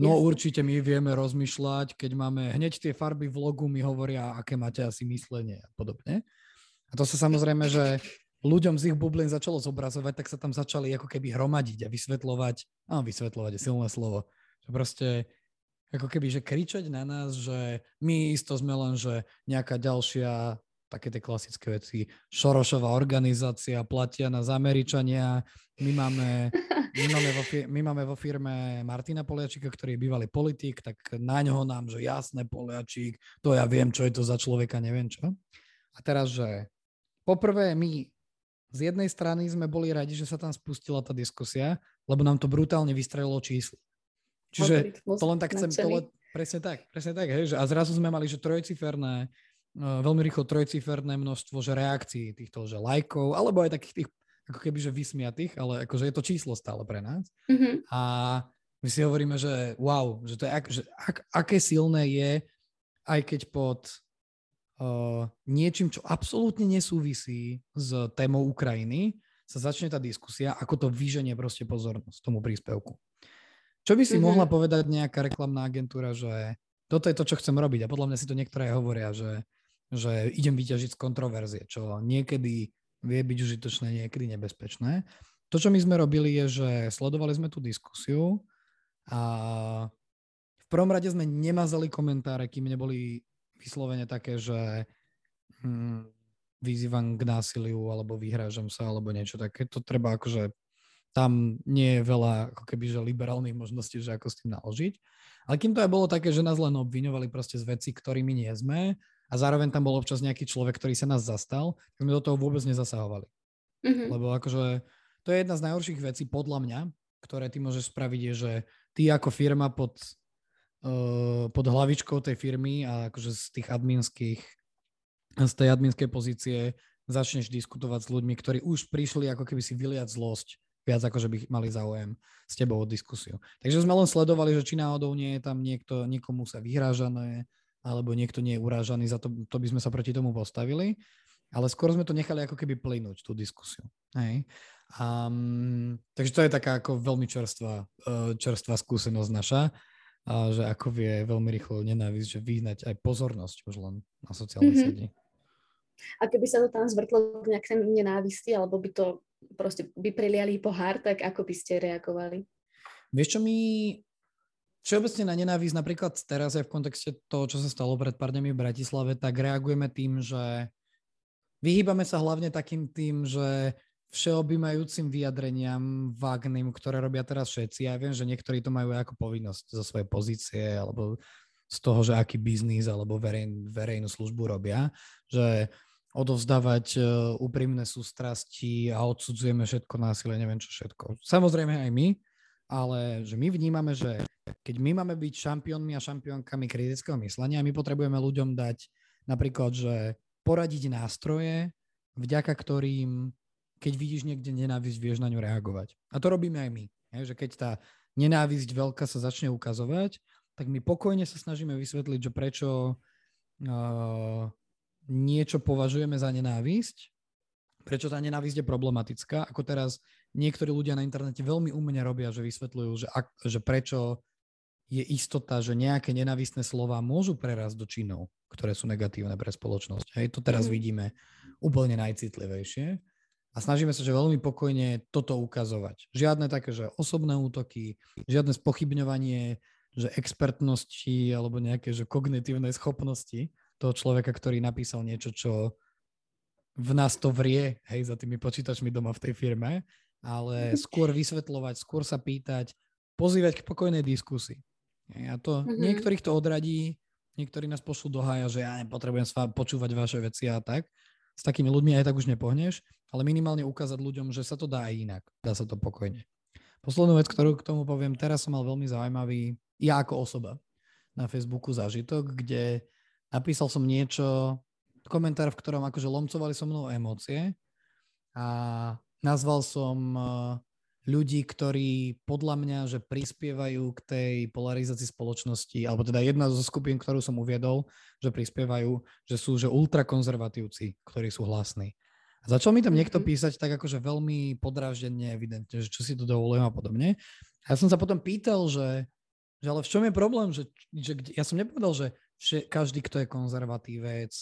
no určite my vieme rozmýšľať, keď máme hneď tie farby v logu, mi hovoria, aké máte asi myslenie a podobne. A to sa samozrejme, že ľuďom z ich bublín začalo zobrazovať, tak sa tam začali ako keby hromadiť a vysvetľovať, áno, vysvetľovať je silné slovo, že proste ako keby, že kričať na nás, že my isto sme len, že nejaká ďalšia také tie klasické veci. Šorošová organizácia, platia nás Američania. My máme, my máme, vo, my máme vo firme Martina Poliačika, ktorý je bývalý politik, tak na ňoho nám, že jasné Poliačík, to ja viem, čo je to za človeka, neviem čo. A teraz, že poprvé my z jednej strany sme boli radi, že sa tam spustila tá diskusia, lebo nám to brutálne vystrelilo číslo. Čiže to len tak chcem, to len, presne tak, presne tak, hej, že a zrazu sme mali, že trojciferné veľmi rýchlo trojciferné množstvo že reakcií týchto že lajkov, alebo aj takých tých ako keby že vysmiatých, ale akože je to číslo stále pre nás. Mm-hmm. A my si hovoríme, že wow, že to je, ak, že ak, aké silné je, aj keď pod uh, niečím, čo absolútne nesúvisí s témou Ukrajiny, sa začne tá diskusia, ako to vyženie proste pozornosť tomu príspevku. Čo by si mm-hmm. mohla povedať nejaká reklamná agentúra, že toto je to, čo chcem robiť a podľa mňa si to niektoré hovoria, že, že idem vyťažiť z kontroverzie, čo niekedy vie byť užitočné, niekedy nebezpečné. To, čo my sme robili, je, že sledovali sme tú diskusiu, a v prvom rade sme nemazali komentáre, kým neboli vyslovene také, že hm, vyzývam k násiliu, alebo vyhrážam sa, alebo niečo také. To treba akože tam nie je veľa ako keby, že liberálnych možností, že ako s tým naložiť. Ale kým to aj bolo také, že nás len obviňovali proste z veci, ktorými nie sme a zároveň tam bol občas nejaký človek, ktorý sa nás zastal, tak sme do toho vôbec nezasahovali. Mm-hmm. Lebo akože to je jedna z najhorších vecí podľa mňa, ktoré ty môžeš spraviť, je, že ty ako firma pod, uh, pod hlavičkou tej firmy a akože z tých adminských, z tej adminskej pozície začneš diskutovať s ľuďmi, ktorí už prišli ako keby si vyliať zlosť viac ako že by mali záujem s tebou o diskusiu. Takže sme len sledovali, že či náhodou nie je tam niekto, niekomu sa vyhrážané, alebo niekto nie je urážaný, za to, to by sme sa proti tomu postavili. Ale skôr sme to nechali ako keby plynúť, tú diskusiu. Hej. Um, takže to je taká ako veľmi čerstvá, uh, čerstvá skúsenosť naša, že ako vie veľmi rýchlo nenávisť, že vyhnať aj pozornosť už len na sociálnej mm-hmm. sieti. A keby sa to tam zvrtlo k nejaké nenávisti, alebo by to proste by priliali pohár, tak ako by ste reagovali? Vieš čo, my všeobecne na nenávisť, napríklad teraz aj v kontexte toho, čo sa stalo pred pár dňami v Bratislave, tak reagujeme tým, že vyhýbame sa hlavne takým tým, že všeobjímajúcim vyjadreniam vágným, ktoré robia teraz všetci. Ja viem, že niektorí to majú ako povinnosť zo svojej pozície alebo z toho, že aký biznis alebo verejn, verejnú službu robia, že odovzdávať e, úprimné sústrasti a odsudzujeme všetko násilie, neviem čo všetko. Samozrejme aj my, ale že my vnímame, že keď my máme byť šampiónmi a šampiónkami kritického myslenia, my potrebujeme ľuďom dať napríklad, že poradiť nástroje, vďaka ktorým keď vidíš niekde nenávisť, vieš na ňu reagovať. A to robíme aj my. Že keď tá nenávisť veľká sa začne ukazovať, tak my pokojne sa snažíme vysvetliť, že prečo uh, niečo považujeme za nenávisť, prečo tá nenávisť je problematická, ako teraz niektorí ľudia na internete veľmi umene robia, že vysvetľujú, že, ak, že prečo je istota, že nejaké nenávistné slova môžu prerásť do činov, ktoré sú negatívne pre spoločnosť. Hej, to teraz mm. vidíme úplne najcitlivejšie a snažíme sa, že veľmi pokojne toto ukazovať. Žiadne také, že osobné útoky, žiadne spochybňovanie, že expertnosti alebo nejaké, že kognitívne schopnosti toho človeka, ktorý napísal niečo, čo v nás to vrie, hej, za tými počítačmi doma v tej firme, ale skôr vysvetľovať, skôr sa pýtať, pozývať k pokojnej diskusii. A to mm-hmm. niektorých to odradí, niektorí nás pošlú do hája, že ja nepotrebujem počúvať vaše veci a tak s takými ľuďmi aj tak už nepohneš, ale minimálne ukázať ľuďom, že sa to dá aj inak. Dá sa to pokojne. Poslednú vec, ktorú k tomu poviem, teraz som mal veľmi zaujímavý, ja ako osoba, na Facebooku zážitok, kde napísal som niečo, komentár, v ktorom akože lomcovali so mnou emócie a nazval som ľudí, ktorí podľa mňa, že prispievajú k tej polarizácii spoločnosti, alebo teda jedna zo skupín, ktorú som uviedol, že prispievajú, že sú že ultrakonzervatívci, ktorí sú hlasní. A začal mi tam niekto mhm. písať tak akože veľmi podráždenne, evidentne, že čo si to dovolujem a podobne. A ja som sa potom pýtal, že, že ale v čom je problém, že, že ja som nepovedal, že, že každý, kto je konzervatívec,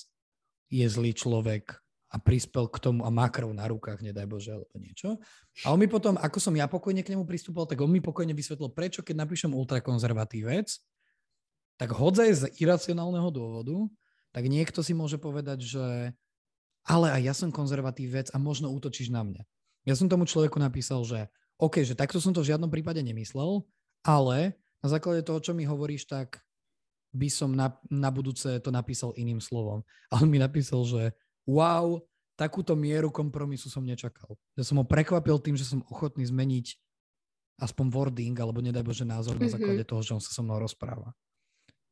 je zlý človek a prispel k tomu a má krv na rukách, nedaj Bože, alebo niečo. A on mi potom, ako som ja pokojne k nemu pristúpal, tak on mi pokojne vysvetlil, prečo keď napíšem ultrakonzervatívec, tak hodzaj z iracionálneho dôvodu, tak niekto si môže povedať, že ale aj ja som konzervatívec a možno útočíš na mňa. Ja som tomu človeku napísal, že OK, že takto som to v žiadnom prípade nemyslel, ale na základe toho, čo mi hovoríš, tak by som na, na budúce to napísal iným slovom. A on mi napísal, že wow, takúto mieru kompromisu som nečakal. Ja som ho prekvapil tým, že som ochotný zmeniť aspoň wording, alebo nedaj Bože názor mm-hmm. na mhm. základe toho, že on sa so mnou rozpráva.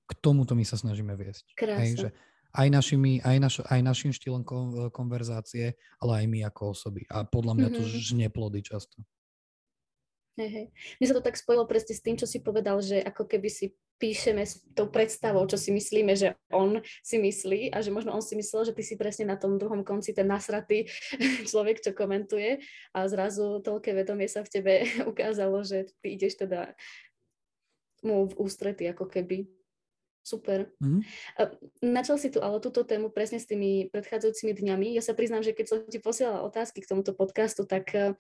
K tomuto my sa snažíme viesť. Hej, že, aj, našimi, aj, naš, aj našim štýlom konverzácie, ale aj my ako osoby. A podľa mňa mm-hmm. to mhm. žne plody často. Hej, hej. Mne sa to tak spojilo presne s tým, čo si povedal, že ako keby si píšeme s tou predstavou, čo si myslíme, že on si myslí a že možno on si myslel, že ty si presne na tom druhom konci ten nasratý človek, čo komentuje a zrazu toľké vedomie sa v tebe ukázalo, že ty ideš teda mu v ústrety ako keby. Super. Mm-hmm. Načal si tu ale túto tému presne s tými predchádzajúcimi dňami. Ja sa priznám, že keď som ti posielala otázky k tomuto podcastu, tak eh,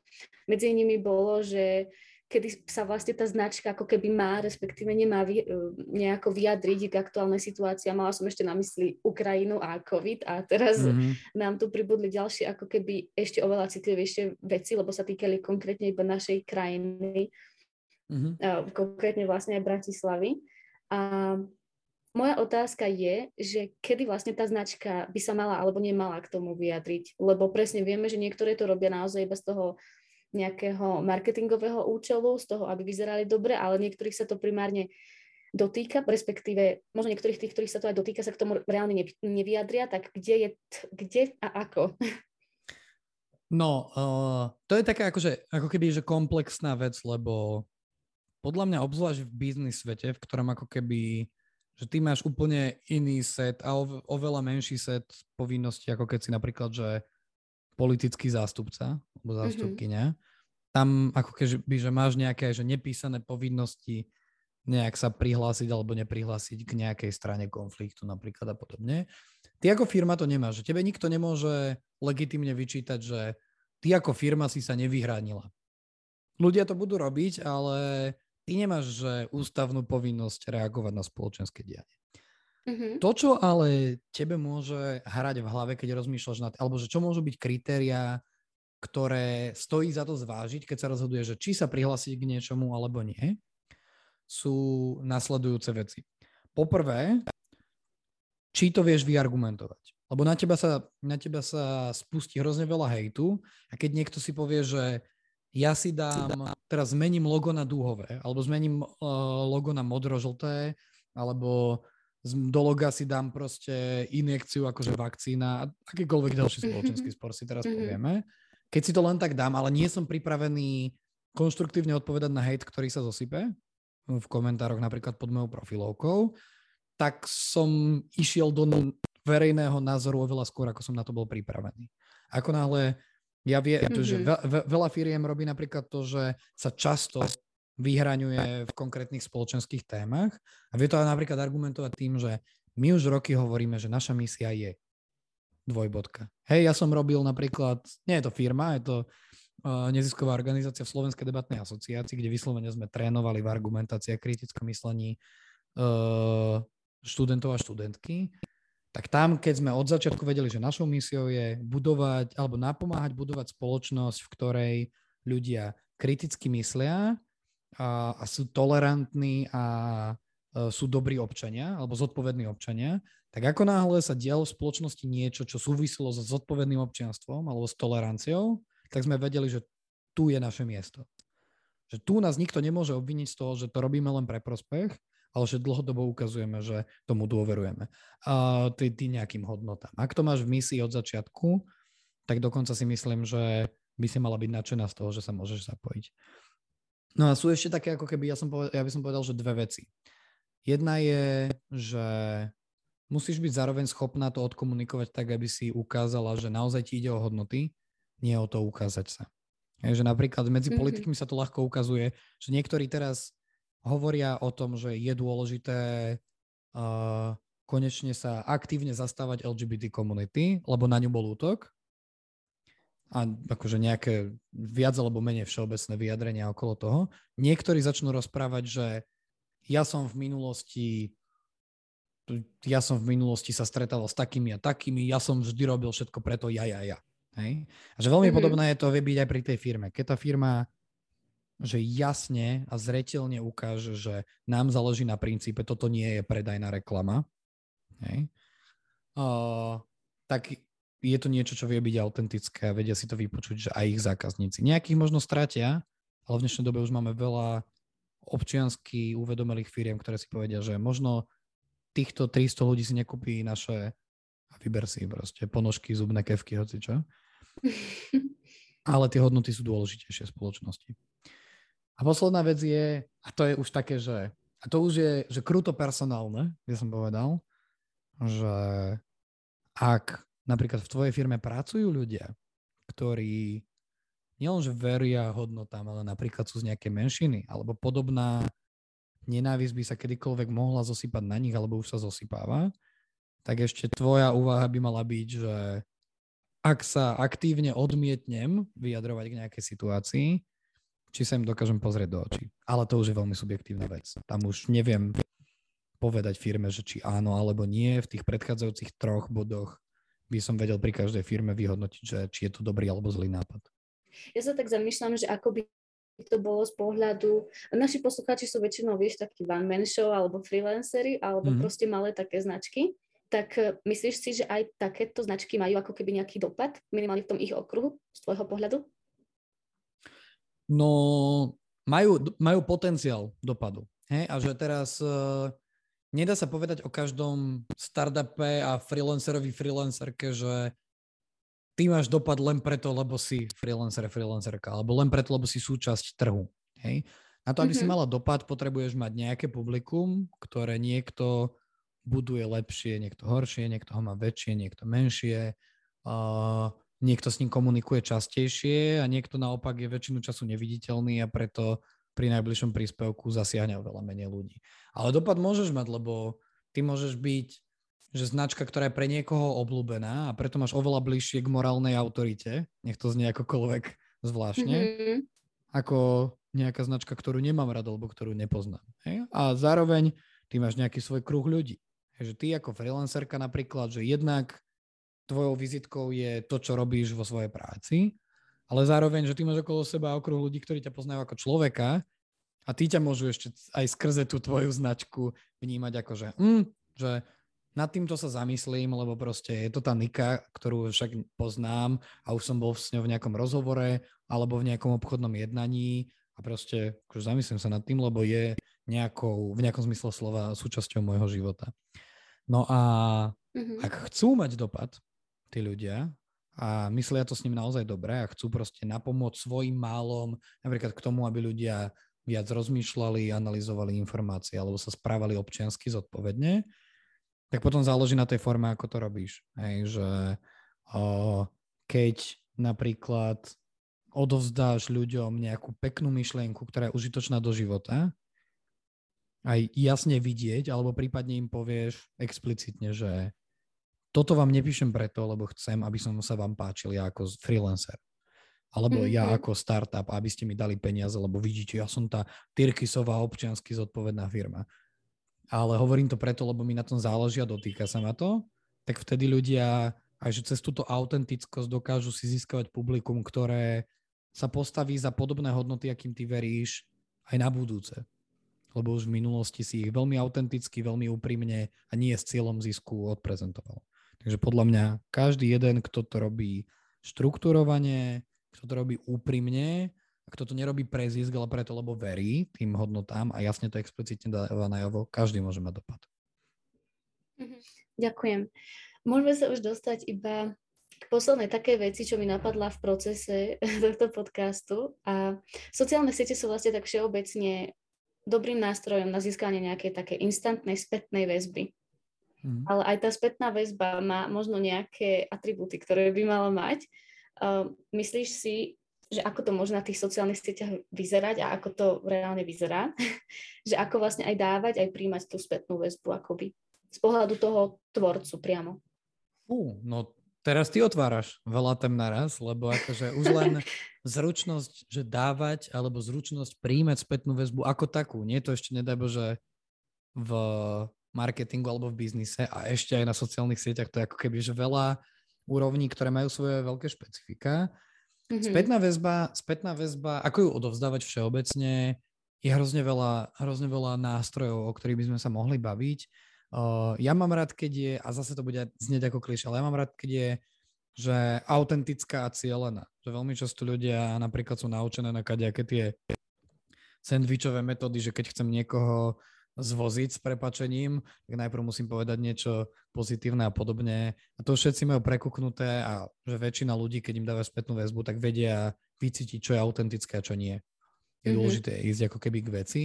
medzi nimi bolo, že kedy sa vlastne tá značka ako keby má, respektíve nemá vy, eh, nejako vyjadriť k aktuálnej situácii. Mala som ešte na mysli Ukrajinu a COVID a teraz mm-hmm. nám tu pribudli ďalšie ako keby ešte oveľa citlivejšie veci, lebo sa týkali konkrétne iba našej krajiny, mm-hmm. konkrétne vlastne aj Bratislavy. A moja otázka je, že kedy vlastne tá značka by sa mala alebo nemala k tomu vyjadriť, lebo presne vieme, že niektoré to robia naozaj bez toho nejakého marketingového účelu, z toho, aby vyzerali dobre, ale niektorých sa to primárne dotýka, respektíve možno niektorých tých, ktorých sa to aj dotýka, sa k tomu reálne nevyjadria, tak kde je, kde a ako? No, uh, to je taká akože, ako keby, že komplexná vec, lebo podľa mňa obzvlášť v biznis svete, v ktorom ako keby že ty máš úplne iný set a oveľa menší set povinností, ako keď si napríklad, že politický zástupca alebo mhm. zástupkynia. Mm-hmm. Tam ako keby, že máš nejaké že nepísané povinnosti nejak sa prihlásiť alebo neprihlásiť k nejakej strane konfliktu napríklad a podobne. Ty ako firma to nemáš, že tebe nikto nemôže legitimne vyčítať, že ty ako firma si sa nevyhránila. Ľudia to budú robiť, ale ty nemáš že ústavnú povinnosť reagovať na spoločenské dianie. Mm-hmm. To, čo ale tebe môže hrať v hlave, keď rozmýšľaš nad, alebo že čo môžu byť kritériá, ktoré stojí za to zvážiť, keď sa rozhoduje, že či sa prihlásiť k niečomu alebo nie, sú nasledujúce veci. Poprvé, či to vieš vyargumentovať. Lebo na teba sa, na teba sa spustí hrozne veľa hejtu a keď niekto si povie, že ja si dám, teraz zmením logo na dúhové, alebo zmením uh, logo na modro-žlté, alebo do loga si dám proste injekciu, akože vakcína a akýkoľvek ďalší mhm. spoločenský spor si teraz mhm. povieme. Keď si to len tak dám, ale nie som pripravený konštruktívne odpovedať na hate, ktorý sa zosype v komentároch napríklad pod mojou profilovkou, tak som išiel do verejného názoru oveľa skôr, ako som na to bol pripravený. Ako náhle ja viem, mm-hmm. že ve, veľa firiem robí napríklad to, že sa často vyhraňuje v konkrétnych spoločenských témach a vie to napríklad argumentovať tým, že my už roky hovoríme, že naša misia je dvojbodka. Hej, ja som robil napríklad, nie je to firma, je to uh, nezisková organizácia v Slovenskej debatnej asociácii, kde vyslovene sme trénovali v argumentácii a kritickom myslení uh, študentov a študentky tak tam, keď sme od začiatku vedeli, že našou misiou je budovať alebo napomáhať budovať spoločnosť, v ktorej ľudia kriticky myslia a, a sú tolerantní a, a sú dobrí občania alebo zodpovední občania, tak ako náhle sa dialo v spoločnosti niečo, čo súviselo so zodpovedným občianstvom alebo s toleranciou, tak sme vedeli, že tu je naše miesto. Že tu nás nikto nemôže obviniť z toho, že to robíme len pre prospech, ale že dlhodobo ukazujeme, že tomu dôverujeme. A ty, ty nejakým hodnotám. Ak to máš v misii od začiatku, tak dokonca si myslím, že by si mala byť nadšená z toho, že sa môžeš zapojiť. No a sú ešte také, ako keby, ja, som povedal, ja by som povedal, že dve veci. Jedna je, že musíš byť zároveň schopná to odkomunikovať tak, aby si ukázala, že naozaj ti ide o hodnoty, nie o to ukázať sa. Je, že napríklad medzi mm-hmm. politikmi sa to ľahko ukazuje, že niektorí teraz hovoria o tom, že je dôležité uh, konečne sa aktívne zastávať LGBT komunity, lebo na ňu bol útok. A akože nejaké viac alebo menej všeobecné vyjadrenia okolo toho. Niektorí začnú rozprávať, že ja som v minulosti ja som v minulosti sa stretával s takými a takými, ja som vždy robil všetko preto ja, ja, ja. Hej? A že veľmi mm-hmm. podobné je to vie byť aj pri tej firme. Keď tá firma že jasne a zretelne ukáže, že nám záleží na princípe, toto nie je predajná reklama, hej, uh, tak je to niečo, čo vie byť autentické a vedia si to vypočuť, že aj ich zákazníci. Nejakých možno stratia, ale v dnešnej dobe už máme veľa občiansky uvedomelých firiem, ktoré si povedia, že možno týchto 300 ľudí si nekúpi naše a vyber si proste ponožky, zubné kevky, hoci čo. Ale tie hodnoty sú dôležitejšie v spoločnosti. A posledná vec je, a to je už také, že, a to už je, že kruto personálne, by som povedal, že ak napríklad v tvojej firme pracujú ľudia, ktorí nielenže veria hodnotám, ale napríklad sú z nejaké menšiny, alebo podobná nenávisť by sa kedykoľvek mohla zosypať na nich, alebo už sa zosypáva, tak ešte tvoja úvaha by mala byť, že ak sa aktívne odmietnem vyjadrovať k nejakej situácii, či sa im dokážem pozrieť do očí. Ale to už je veľmi subjektívna vec. Tam už neviem povedať firme, že či áno alebo nie. V tých predchádzajúcich troch bodoch by som vedel pri každej firme vyhodnotiť, že či je to dobrý alebo zlý nápad. Ja sa tak zamýšľam, že ako by to bolo z pohľadu, naši poslucháči sú väčšinou, vieš, takí one-man show alebo freelancery, alebo mm-hmm. proste malé také značky, tak e, myslíš si, že aj takéto značky majú ako keby nejaký dopad, minimálne v tom ich okruhu, z tvojho pohľadu? No, majú, majú potenciál dopadu. Hej? A že teraz uh, nedá sa povedať o každom startupe a freelancerovi, freelancerke, že ty máš dopad len preto, lebo si freelancer, freelancerka, alebo len preto, lebo si súčasť trhu. Hej? Na to, aby mm-hmm. si mala dopad, potrebuješ mať nejaké publikum, ktoré niekto buduje lepšie, niekto horšie, niekto ho má väčšie, niekto menšie, uh, niekto s ním komunikuje častejšie a niekto naopak je väčšinu času neviditeľný a preto pri najbližšom príspevku zasiahne oveľa menej ľudí. Ale dopad môžeš mať, lebo ty môžeš byť že značka, ktorá je pre niekoho obľúbená a preto máš oveľa bližšie k morálnej autorite, nech to znie akokoľvek zvláštne, mm-hmm. ako nejaká značka, ktorú nemám rada, alebo ktorú nepoznám. Hej? A zároveň ty máš nejaký svoj kruh ľudí. Hej, že ty ako freelancerka napríklad, že jednak tvojou vizitkou je to, čo robíš vo svojej práci, ale zároveň, že ty máš okolo seba okruh ľudí, ktorí ťa poznajú ako človeka a tí ťa môžu ešte aj skrze tú tvoju značku vnímať ako, že, mm, že nad týmto sa zamyslím, lebo proste je to tá Nika, ktorú však poznám a už som bol s ňou v nejakom rozhovore alebo v nejakom obchodnom jednaní a proste akože zamyslím sa nad tým, lebo je nejakou, v nejakom zmysle slova súčasťou môjho života. No a mm-hmm. ak chcú mať dopad, tí ľudia, a myslia to s ním naozaj dobre a chcú proste napomôcť svojim málom, napríklad k tomu, aby ľudia viac rozmýšľali, analyzovali informácie alebo sa správali občiansky zodpovedne, tak potom záleží na tej forme, ako to robíš. Hej, že o, keď napríklad odovzdáš ľuďom nejakú peknú myšlienku, ktorá je užitočná do života, aj jasne vidieť, alebo prípadne im povieš explicitne, že toto vám nepíšem preto, lebo chcem, aby som sa vám páčil ja ako freelancer. Alebo mm-hmm. ja ako startup, aby ste mi dali peniaze, lebo vidíte, ja som tá Tyrkisová občiansky zodpovedná firma ale hovorím to preto, lebo mi na tom záleží a dotýka sa ma to, tak vtedy ľudia aj že cez túto autentickosť dokážu si získavať publikum, ktoré sa postaví za podobné hodnoty, akým ty veríš, aj na budúce. Lebo už v minulosti si ich veľmi autenticky, veľmi úprimne a nie s cieľom zisku odprezentoval. Takže podľa mňa každý jeden, kto to robí štruktúrovane, kto to robí úprimne a kto to nerobí pre zisk, ale preto, lebo verí tým hodnotám a jasne to explicitne dáva najavo, každý môže mať dopad. Mhm. Ďakujem. Môžeme sa už dostať iba k poslednej takej veci, čo mi napadla v procese tohto podcastu. A sociálne siete sú vlastne tak všeobecne dobrým nástrojom na získanie nejakej také instantnej spätnej väzby. Mm. Ale aj tá spätná väzba má možno nejaké atribúty, ktoré by mala mať. Uh, myslíš si, že ako to môže na tých sociálnych sieťach vyzerať a ako to reálne vyzerá, že ako vlastne aj dávať, aj príjmať tú spätnú väzbu akoby z pohľadu toho tvorcu priamo. Fú, no teraz ty otváraš veľa tém naraz, lebo akože už len zručnosť, že dávať, alebo zručnosť príjmať spätnú väzbu ako takú. Nie to ešte nedaj Bože v marketingu alebo v biznise a ešte aj na sociálnych sieťach. To je ako keby, že veľa úrovní, ktoré majú svoje veľké špecifika Mm-hmm. Spätná väzba, spätná väzba, ako ju odovzdávať všeobecne, je hrozne veľa, hrozne veľa nástrojov, o ktorých by sme sa mohli baviť. Uh, ja mám rád, keď je, a zase to bude znieť ako kliš, ale ja mám rád, keď je že autentická a cieľená. Že veľmi často ľudia napríklad sú naučené na kadejaké tie sandvičové metódy, že keď chcem niekoho zvoziť s prepačením, tak najprv musím povedať niečo pozitívne a podobne. A to všetci majú prekuknuté a že väčšina ľudí, keď im dáva spätnú väzbu, tak vedia vycítiť, čo je autentické a čo nie. Je mm-hmm. dôležité ísť ako keby k veci.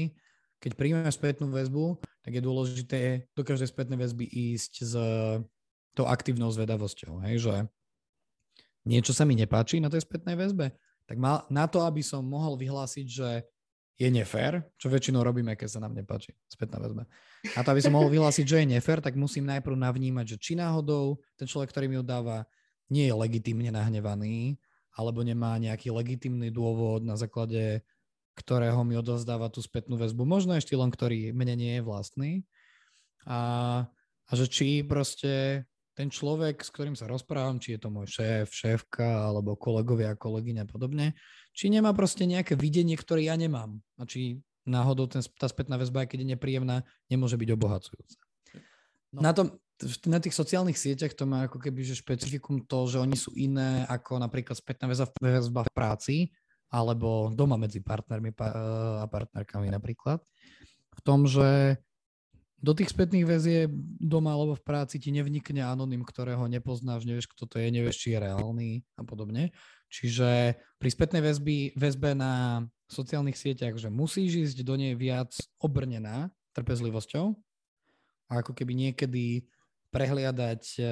Keď príjmeme spätnú väzbu, tak je dôležité do každej spätnej väzby ísť s tou aktívnou zvedavosťou. Hej, že niečo sa mi nepáči na tej spätnej väzbe, tak mal, na to, aby som mohol vyhlásiť, že je nefér, čo väčšinou robíme, keď sa nám nepáči spätná väzba. A to, aby som mohol vyhlásiť, že je nefér, tak musím najprv navnímať, že či náhodou ten človek, ktorý mi ho dáva, nie je legitimne nahnevaný, alebo nemá nejaký legitimný dôvod, na základe ktorého mi odozdáva tú spätnú väzbu. Možno ešte len, ktorý mne nie je vlastný. A, a že či proste ten človek, s ktorým sa rozprávam, či je to môj šéf, šéfka, alebo kolegovia, kolegyňa a podobne, či nemá proste nejaké videnie, ktoré ja nemám. A či náhodou ten, tá spätná väzba, keď je nepríjemná, nemôže byť obohacujúca. No. Na, tom, na tých sociálnych sieťach to má ako keby že špecifikum to, že oni sú iné ako napríklad spätná väzba v práci alebo doma medzi partnermi a partnerkami napríklad. V tom, že do tých spätných väzie doma alebo v práci ti nevnikne anonym, ktorého nepoznáš, nevieš, kto to je, nevieš, či je reálny a podobne. Čiže pri spätnej väzby, väzbe na sociálnych sieťach, že musíš ísť do nej viac obrnená trpezlivosťou a ako keby niekedy prehliadať e,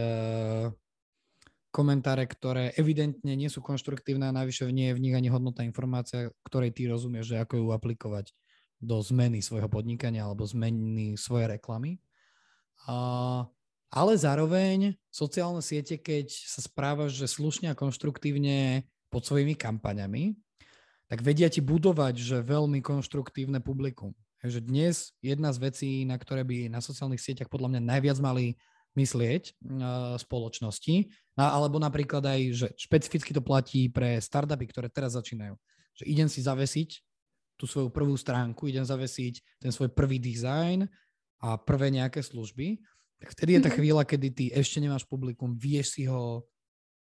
komentáre, ktoré evidentne nie sú konštruktívne a navyše nie je v nich ani hodnotná informácia, ktorej ty rozumieš, že ako ju aplikovať do zmeny svojho podnikania alebo zmeny svojej reklamy. A ale zároveň sociálne siete, keď sa správaš, že slušne a konštruktívne pod svojimi kampaňami, tak vedia ti budovať, že veľmi konštruktívne publikum. Takže dnes jedna z vecí, na ktoré by na sociálnych sieťach podľa mňa najviac mali myslieť uh, spoločnosti, no, alebo napríklad aj, že špecificky to platí pre startupy, ktoré teraz začínajú. Že idem si zavesiť tú svoju prvú stránku, idem zavesiť ten svoj prvý dizajn a prvé nejaké služby tak vtedy je tá mhm. chvíľa, kedy ty ešte nemáš publikum, vieš si ho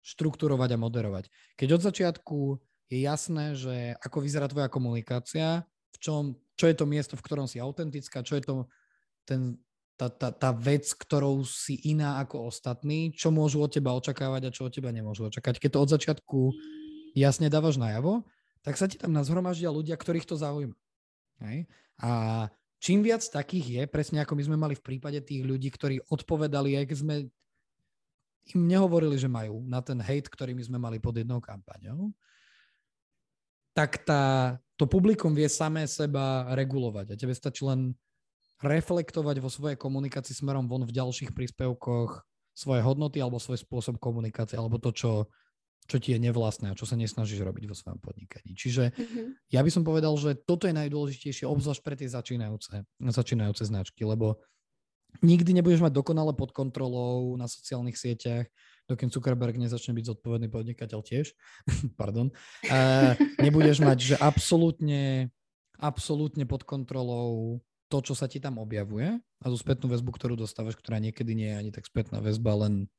štrukturovať a moderovať. Keď od začiatku je jasné, že ako vyzerá tvoja komunikácia, v čom, čo je to miesto, v ktorom si autentická, čo je to ten, tá, tá, tá vec, ktorou si iná ako ostatní, čo môžu od teba očakávať a čo od teba nemôžu očakávať. Keď to od začiatku jasne dávaš najavo, tak sa ti tam nazhromaždia ľudia, ktorých to zaujíma. Hej? A čím viac takých je, presne ako my sme mali v prípade tých ľudí, ktorí odpovedali, aj keď sme im nehovorili, že majú na ten hate, ktorý my sme mali pod jednou kampaňou, tak tá, to publikum vie samé seba regulovať. A tebe stačí len reflektovať vo svojej komunikácii smerom von v ďalších príspevkoch svoje hodnoty alebo svoj spôsob komunikácie alebo to, čo čo ti je nevlastné a čo sa nesnažíš robiť vo svojom podnikaní. Čiže mm-hmm. ja by som povedal, že toto je najdôležitejšie, obzvlášť pre tie začínajúce, začínajúce značky, lebo nikdy nebudeš mať dokonale pod kontrolou na sociálnych sieťach, dokým Zuckerberg nezačne byť zodpovedný podnikateľ tiež, pardon, uh, nebudeš mať, že absolútne, absolútne pod kontrolou to, čo sa ti tam objavuje a tú spätnú väzbu, ktorú dostávaš, ktorá niekedy nie je ani tak spätná väzba, len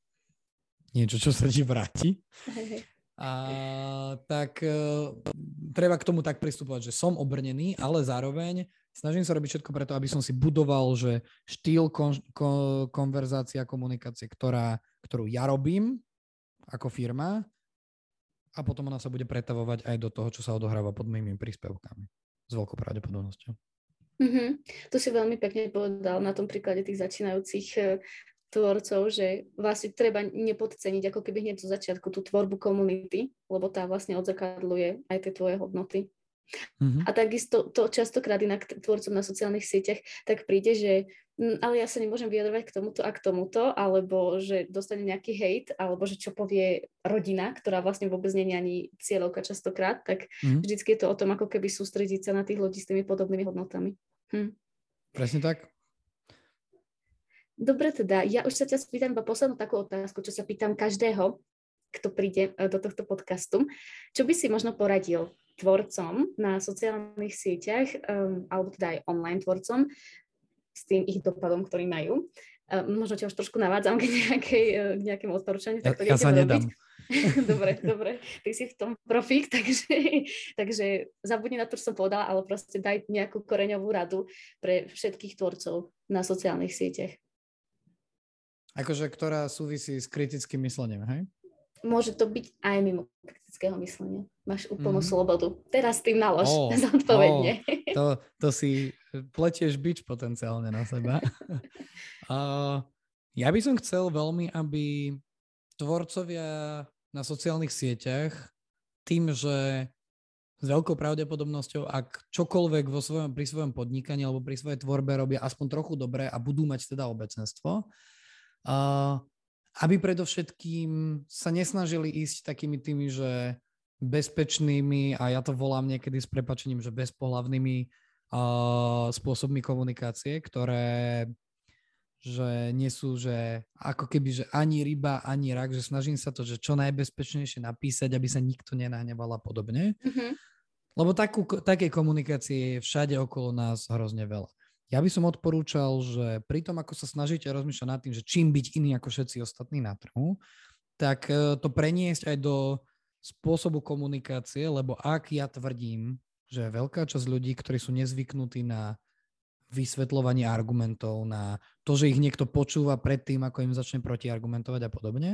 niečo, čo sa ti vráti. A tak uh, treba k tomu tak pristupovať, že som obrnený, ale zároveň snažím sa robiť všetko preto, aby som si budoval, že štýl kon, kon, konverzácia, komunikácie, ktorá, ktorú ja robím ako firma a potom ona sa bude pretavovať aj do toho, čo sa odohráva pod mojimi príspevkami. S veľkou pravdepodobnosťou. Mm-hmm. To si veľmi pekne povedal na tom príklade tých začínajúcich eh, tvorcov, že vlastne treba nepodceniť ako keby hneď zo začiatku tú tvorbu komunity, lebo tá vlastne odzakadluje aj tie tvoje hodnoty. Mm-hmm. A takisto to častokrát inak tvorcom na sociálnych sieťach tak príde, že m, ale ja sa nemôžem vyjadrovať k tomuto a k tomuto, alebo že dostane nejaký hejt, alebo že čo povie rodina, ktorá vlastne vôbec nie je ani cieľovka častokrát, tak mm-hmm. vždycky je to o tom, ako keby sústrediť sa na tých ľudí s tými podobnými hodnotami. Hm. Presne tak. Dobre teda, ja už sa ťa spýtam iba poslednú takú otázku, čo sa pýtam každého, kto príde e, do tohto podcastu. Čo by si možno poradil tvorcom na sociálnych sieťach, um, alebo teda aj online tvorcom, s tým ich dopadom, ktorý majú? Um, možno ťa už trošku navádzam k, nejakej, e, k nejakému odporúčaniu. Ja, ja sa nedám. dobre, dobre. Ty si v tom profík, takže, takže zabudni na to, čo som povedala, ale proste daj nejakú koreňovú radu pre všetkých tvorcov na sociálnych sieťach. Akože, ktorá súvisí s kritickým myslením, hej? Môže to byť aj mimo kritického myslenia. Máš úplnú mm. slobodu. Teraz tým nalož oh, zodpovedne. Oh, to, to si pletieš bič potenciálne na seba. uh, ja by som chcel veľmi, aby tvorcovia na sociálnych sieťach tým, že s veľkou pravdepodobnosťou, ak čokoľvek vo svojom, pri svojom podnikaní alebo pri svojej tvorbe robia aspoň trochu dobre a budú mať teda obecenstvo, aby predovšetkým sa nesnažili ísť takými tými, že bezpečnými a ja to volám niekedy s prepačením, že bezpohlavnými uh, spôsobmi komunikácie, ktoré že nie sú, že ako keby, že ani ryba, ani rak, že snažím sa to, že čo najbezpečnejšie napísať, aby sa nikto nenahneval a podobne. Mm-hmm. Lebo takú, také komunikácie je všade okolo nás hrozne veľa. Ja by som odporúčal, že pri tom, ako sa snažíte rozmýšľať nad tým, že čím byť iný ako všetci ostatní na trhu, tak e, to preniesť aj do spôsobu komunikácie, lebo ak ja tvrdím, že veľká časť ľudí, ktorí sú nezvyknutí na vysvetľovanie argumentov, na to, že ich niekto počúva predtým, ako im začne protiargumentovať a podobne,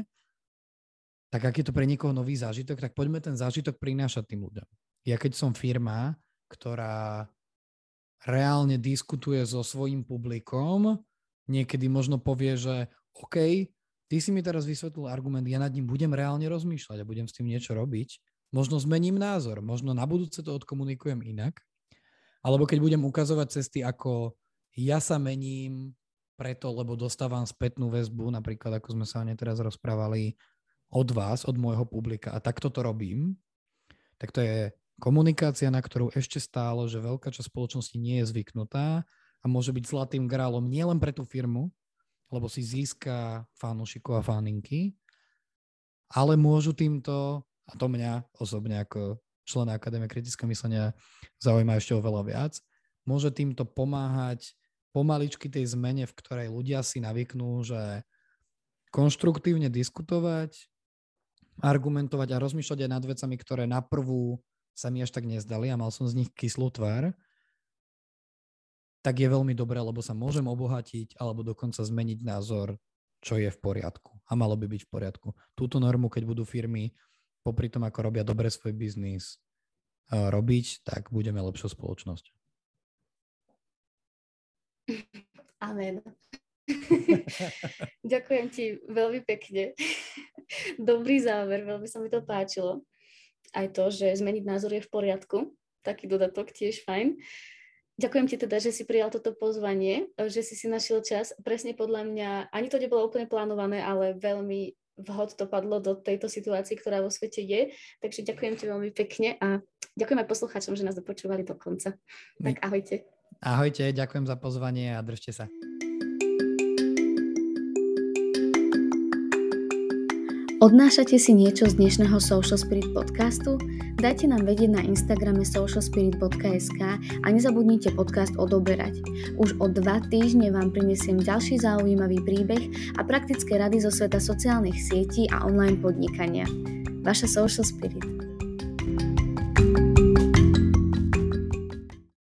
tak ak je to pre niekoho nový zážitok, tak poďme ten zážitok prinášať tým ľuďom. Ja keď som firma, ktorá reálne diskutuje so svojím publikom, niekedy možno povie, že OK, ty si mi teraz vysvetlil argument, ja nad ním budem reálne rozmýšľať a budem s tým niečo robiť. Možno zmením názor, možno na budúce to odkomunikujem inak. Alebo keď budem ukazovať cesty, ako ja sa mením preto, lebo dostávam spätnú väzbu, napríklad ako sme sa o teraz rozprávali, od vás, od môjho publika a takto to robím, tak to je Komunikácia, na ktorú ešte stálo, že veľká časť spoločnosti nie je zvyknutá a môže byť zlatým grálom nielen pre tú firmu, lebo si získa fanúšikov a faninky, ale môžu týmto, a to mňa osobne ako člena Akadémie kritického myslenia zaujíma ešte oveľa viac, môže týmto pomáhať pomaličky tej zmene, v ktorej ľudia si navyknú, že konštruktívne diskutovať, argumentovať a rozmýšľať aj nad vecami, ktoré na prvú sa mi až tak nezdali a mal som z nich kyslú tvár, tak je veľmi dobré, lebo sa môžem obohatiť alebo dokonca zmeniť názor, čo je v poriadku a malo by byť v poriadku. Túto normu, keď budú firmy popri tom, ako robia dobre svoj biznis, robiť, tak budeme lepšou spoločnosť. Amen. Ďakujem ti veľmi pekne. Dobrý záver, veľmi sa mi to páčilo aj to, že zmeniť názor je v poriadku. Taký dodatok tiež fajn. Ďakujem ti teda, že si prijal toto pozvanie, že si si našiel čas. Presne podľa mňa, ani to nebolo úplne plánované, ale veľmi vhod to padlo do tejto situácii, ktorá vo svete je. Takže ďakujem ti veľmi pekne a ďakujem aj poslucháčom, že nás dopočúvali do konca. Tak ahojte. Ahojte, ďakujem za pozvanie a držte sa. Odnášate si niečo z dnešného Social Spirit podcastu? Dajte nám vedieť na Instagrame socialspirit.sk a nezabudnite podcast odoberať. Už o dva týždne vám prinesiem ďalší zaujímavý príbeh a praktické rady zo sveta sociálnych sietí a online podnikania. Vaša Social Spirit.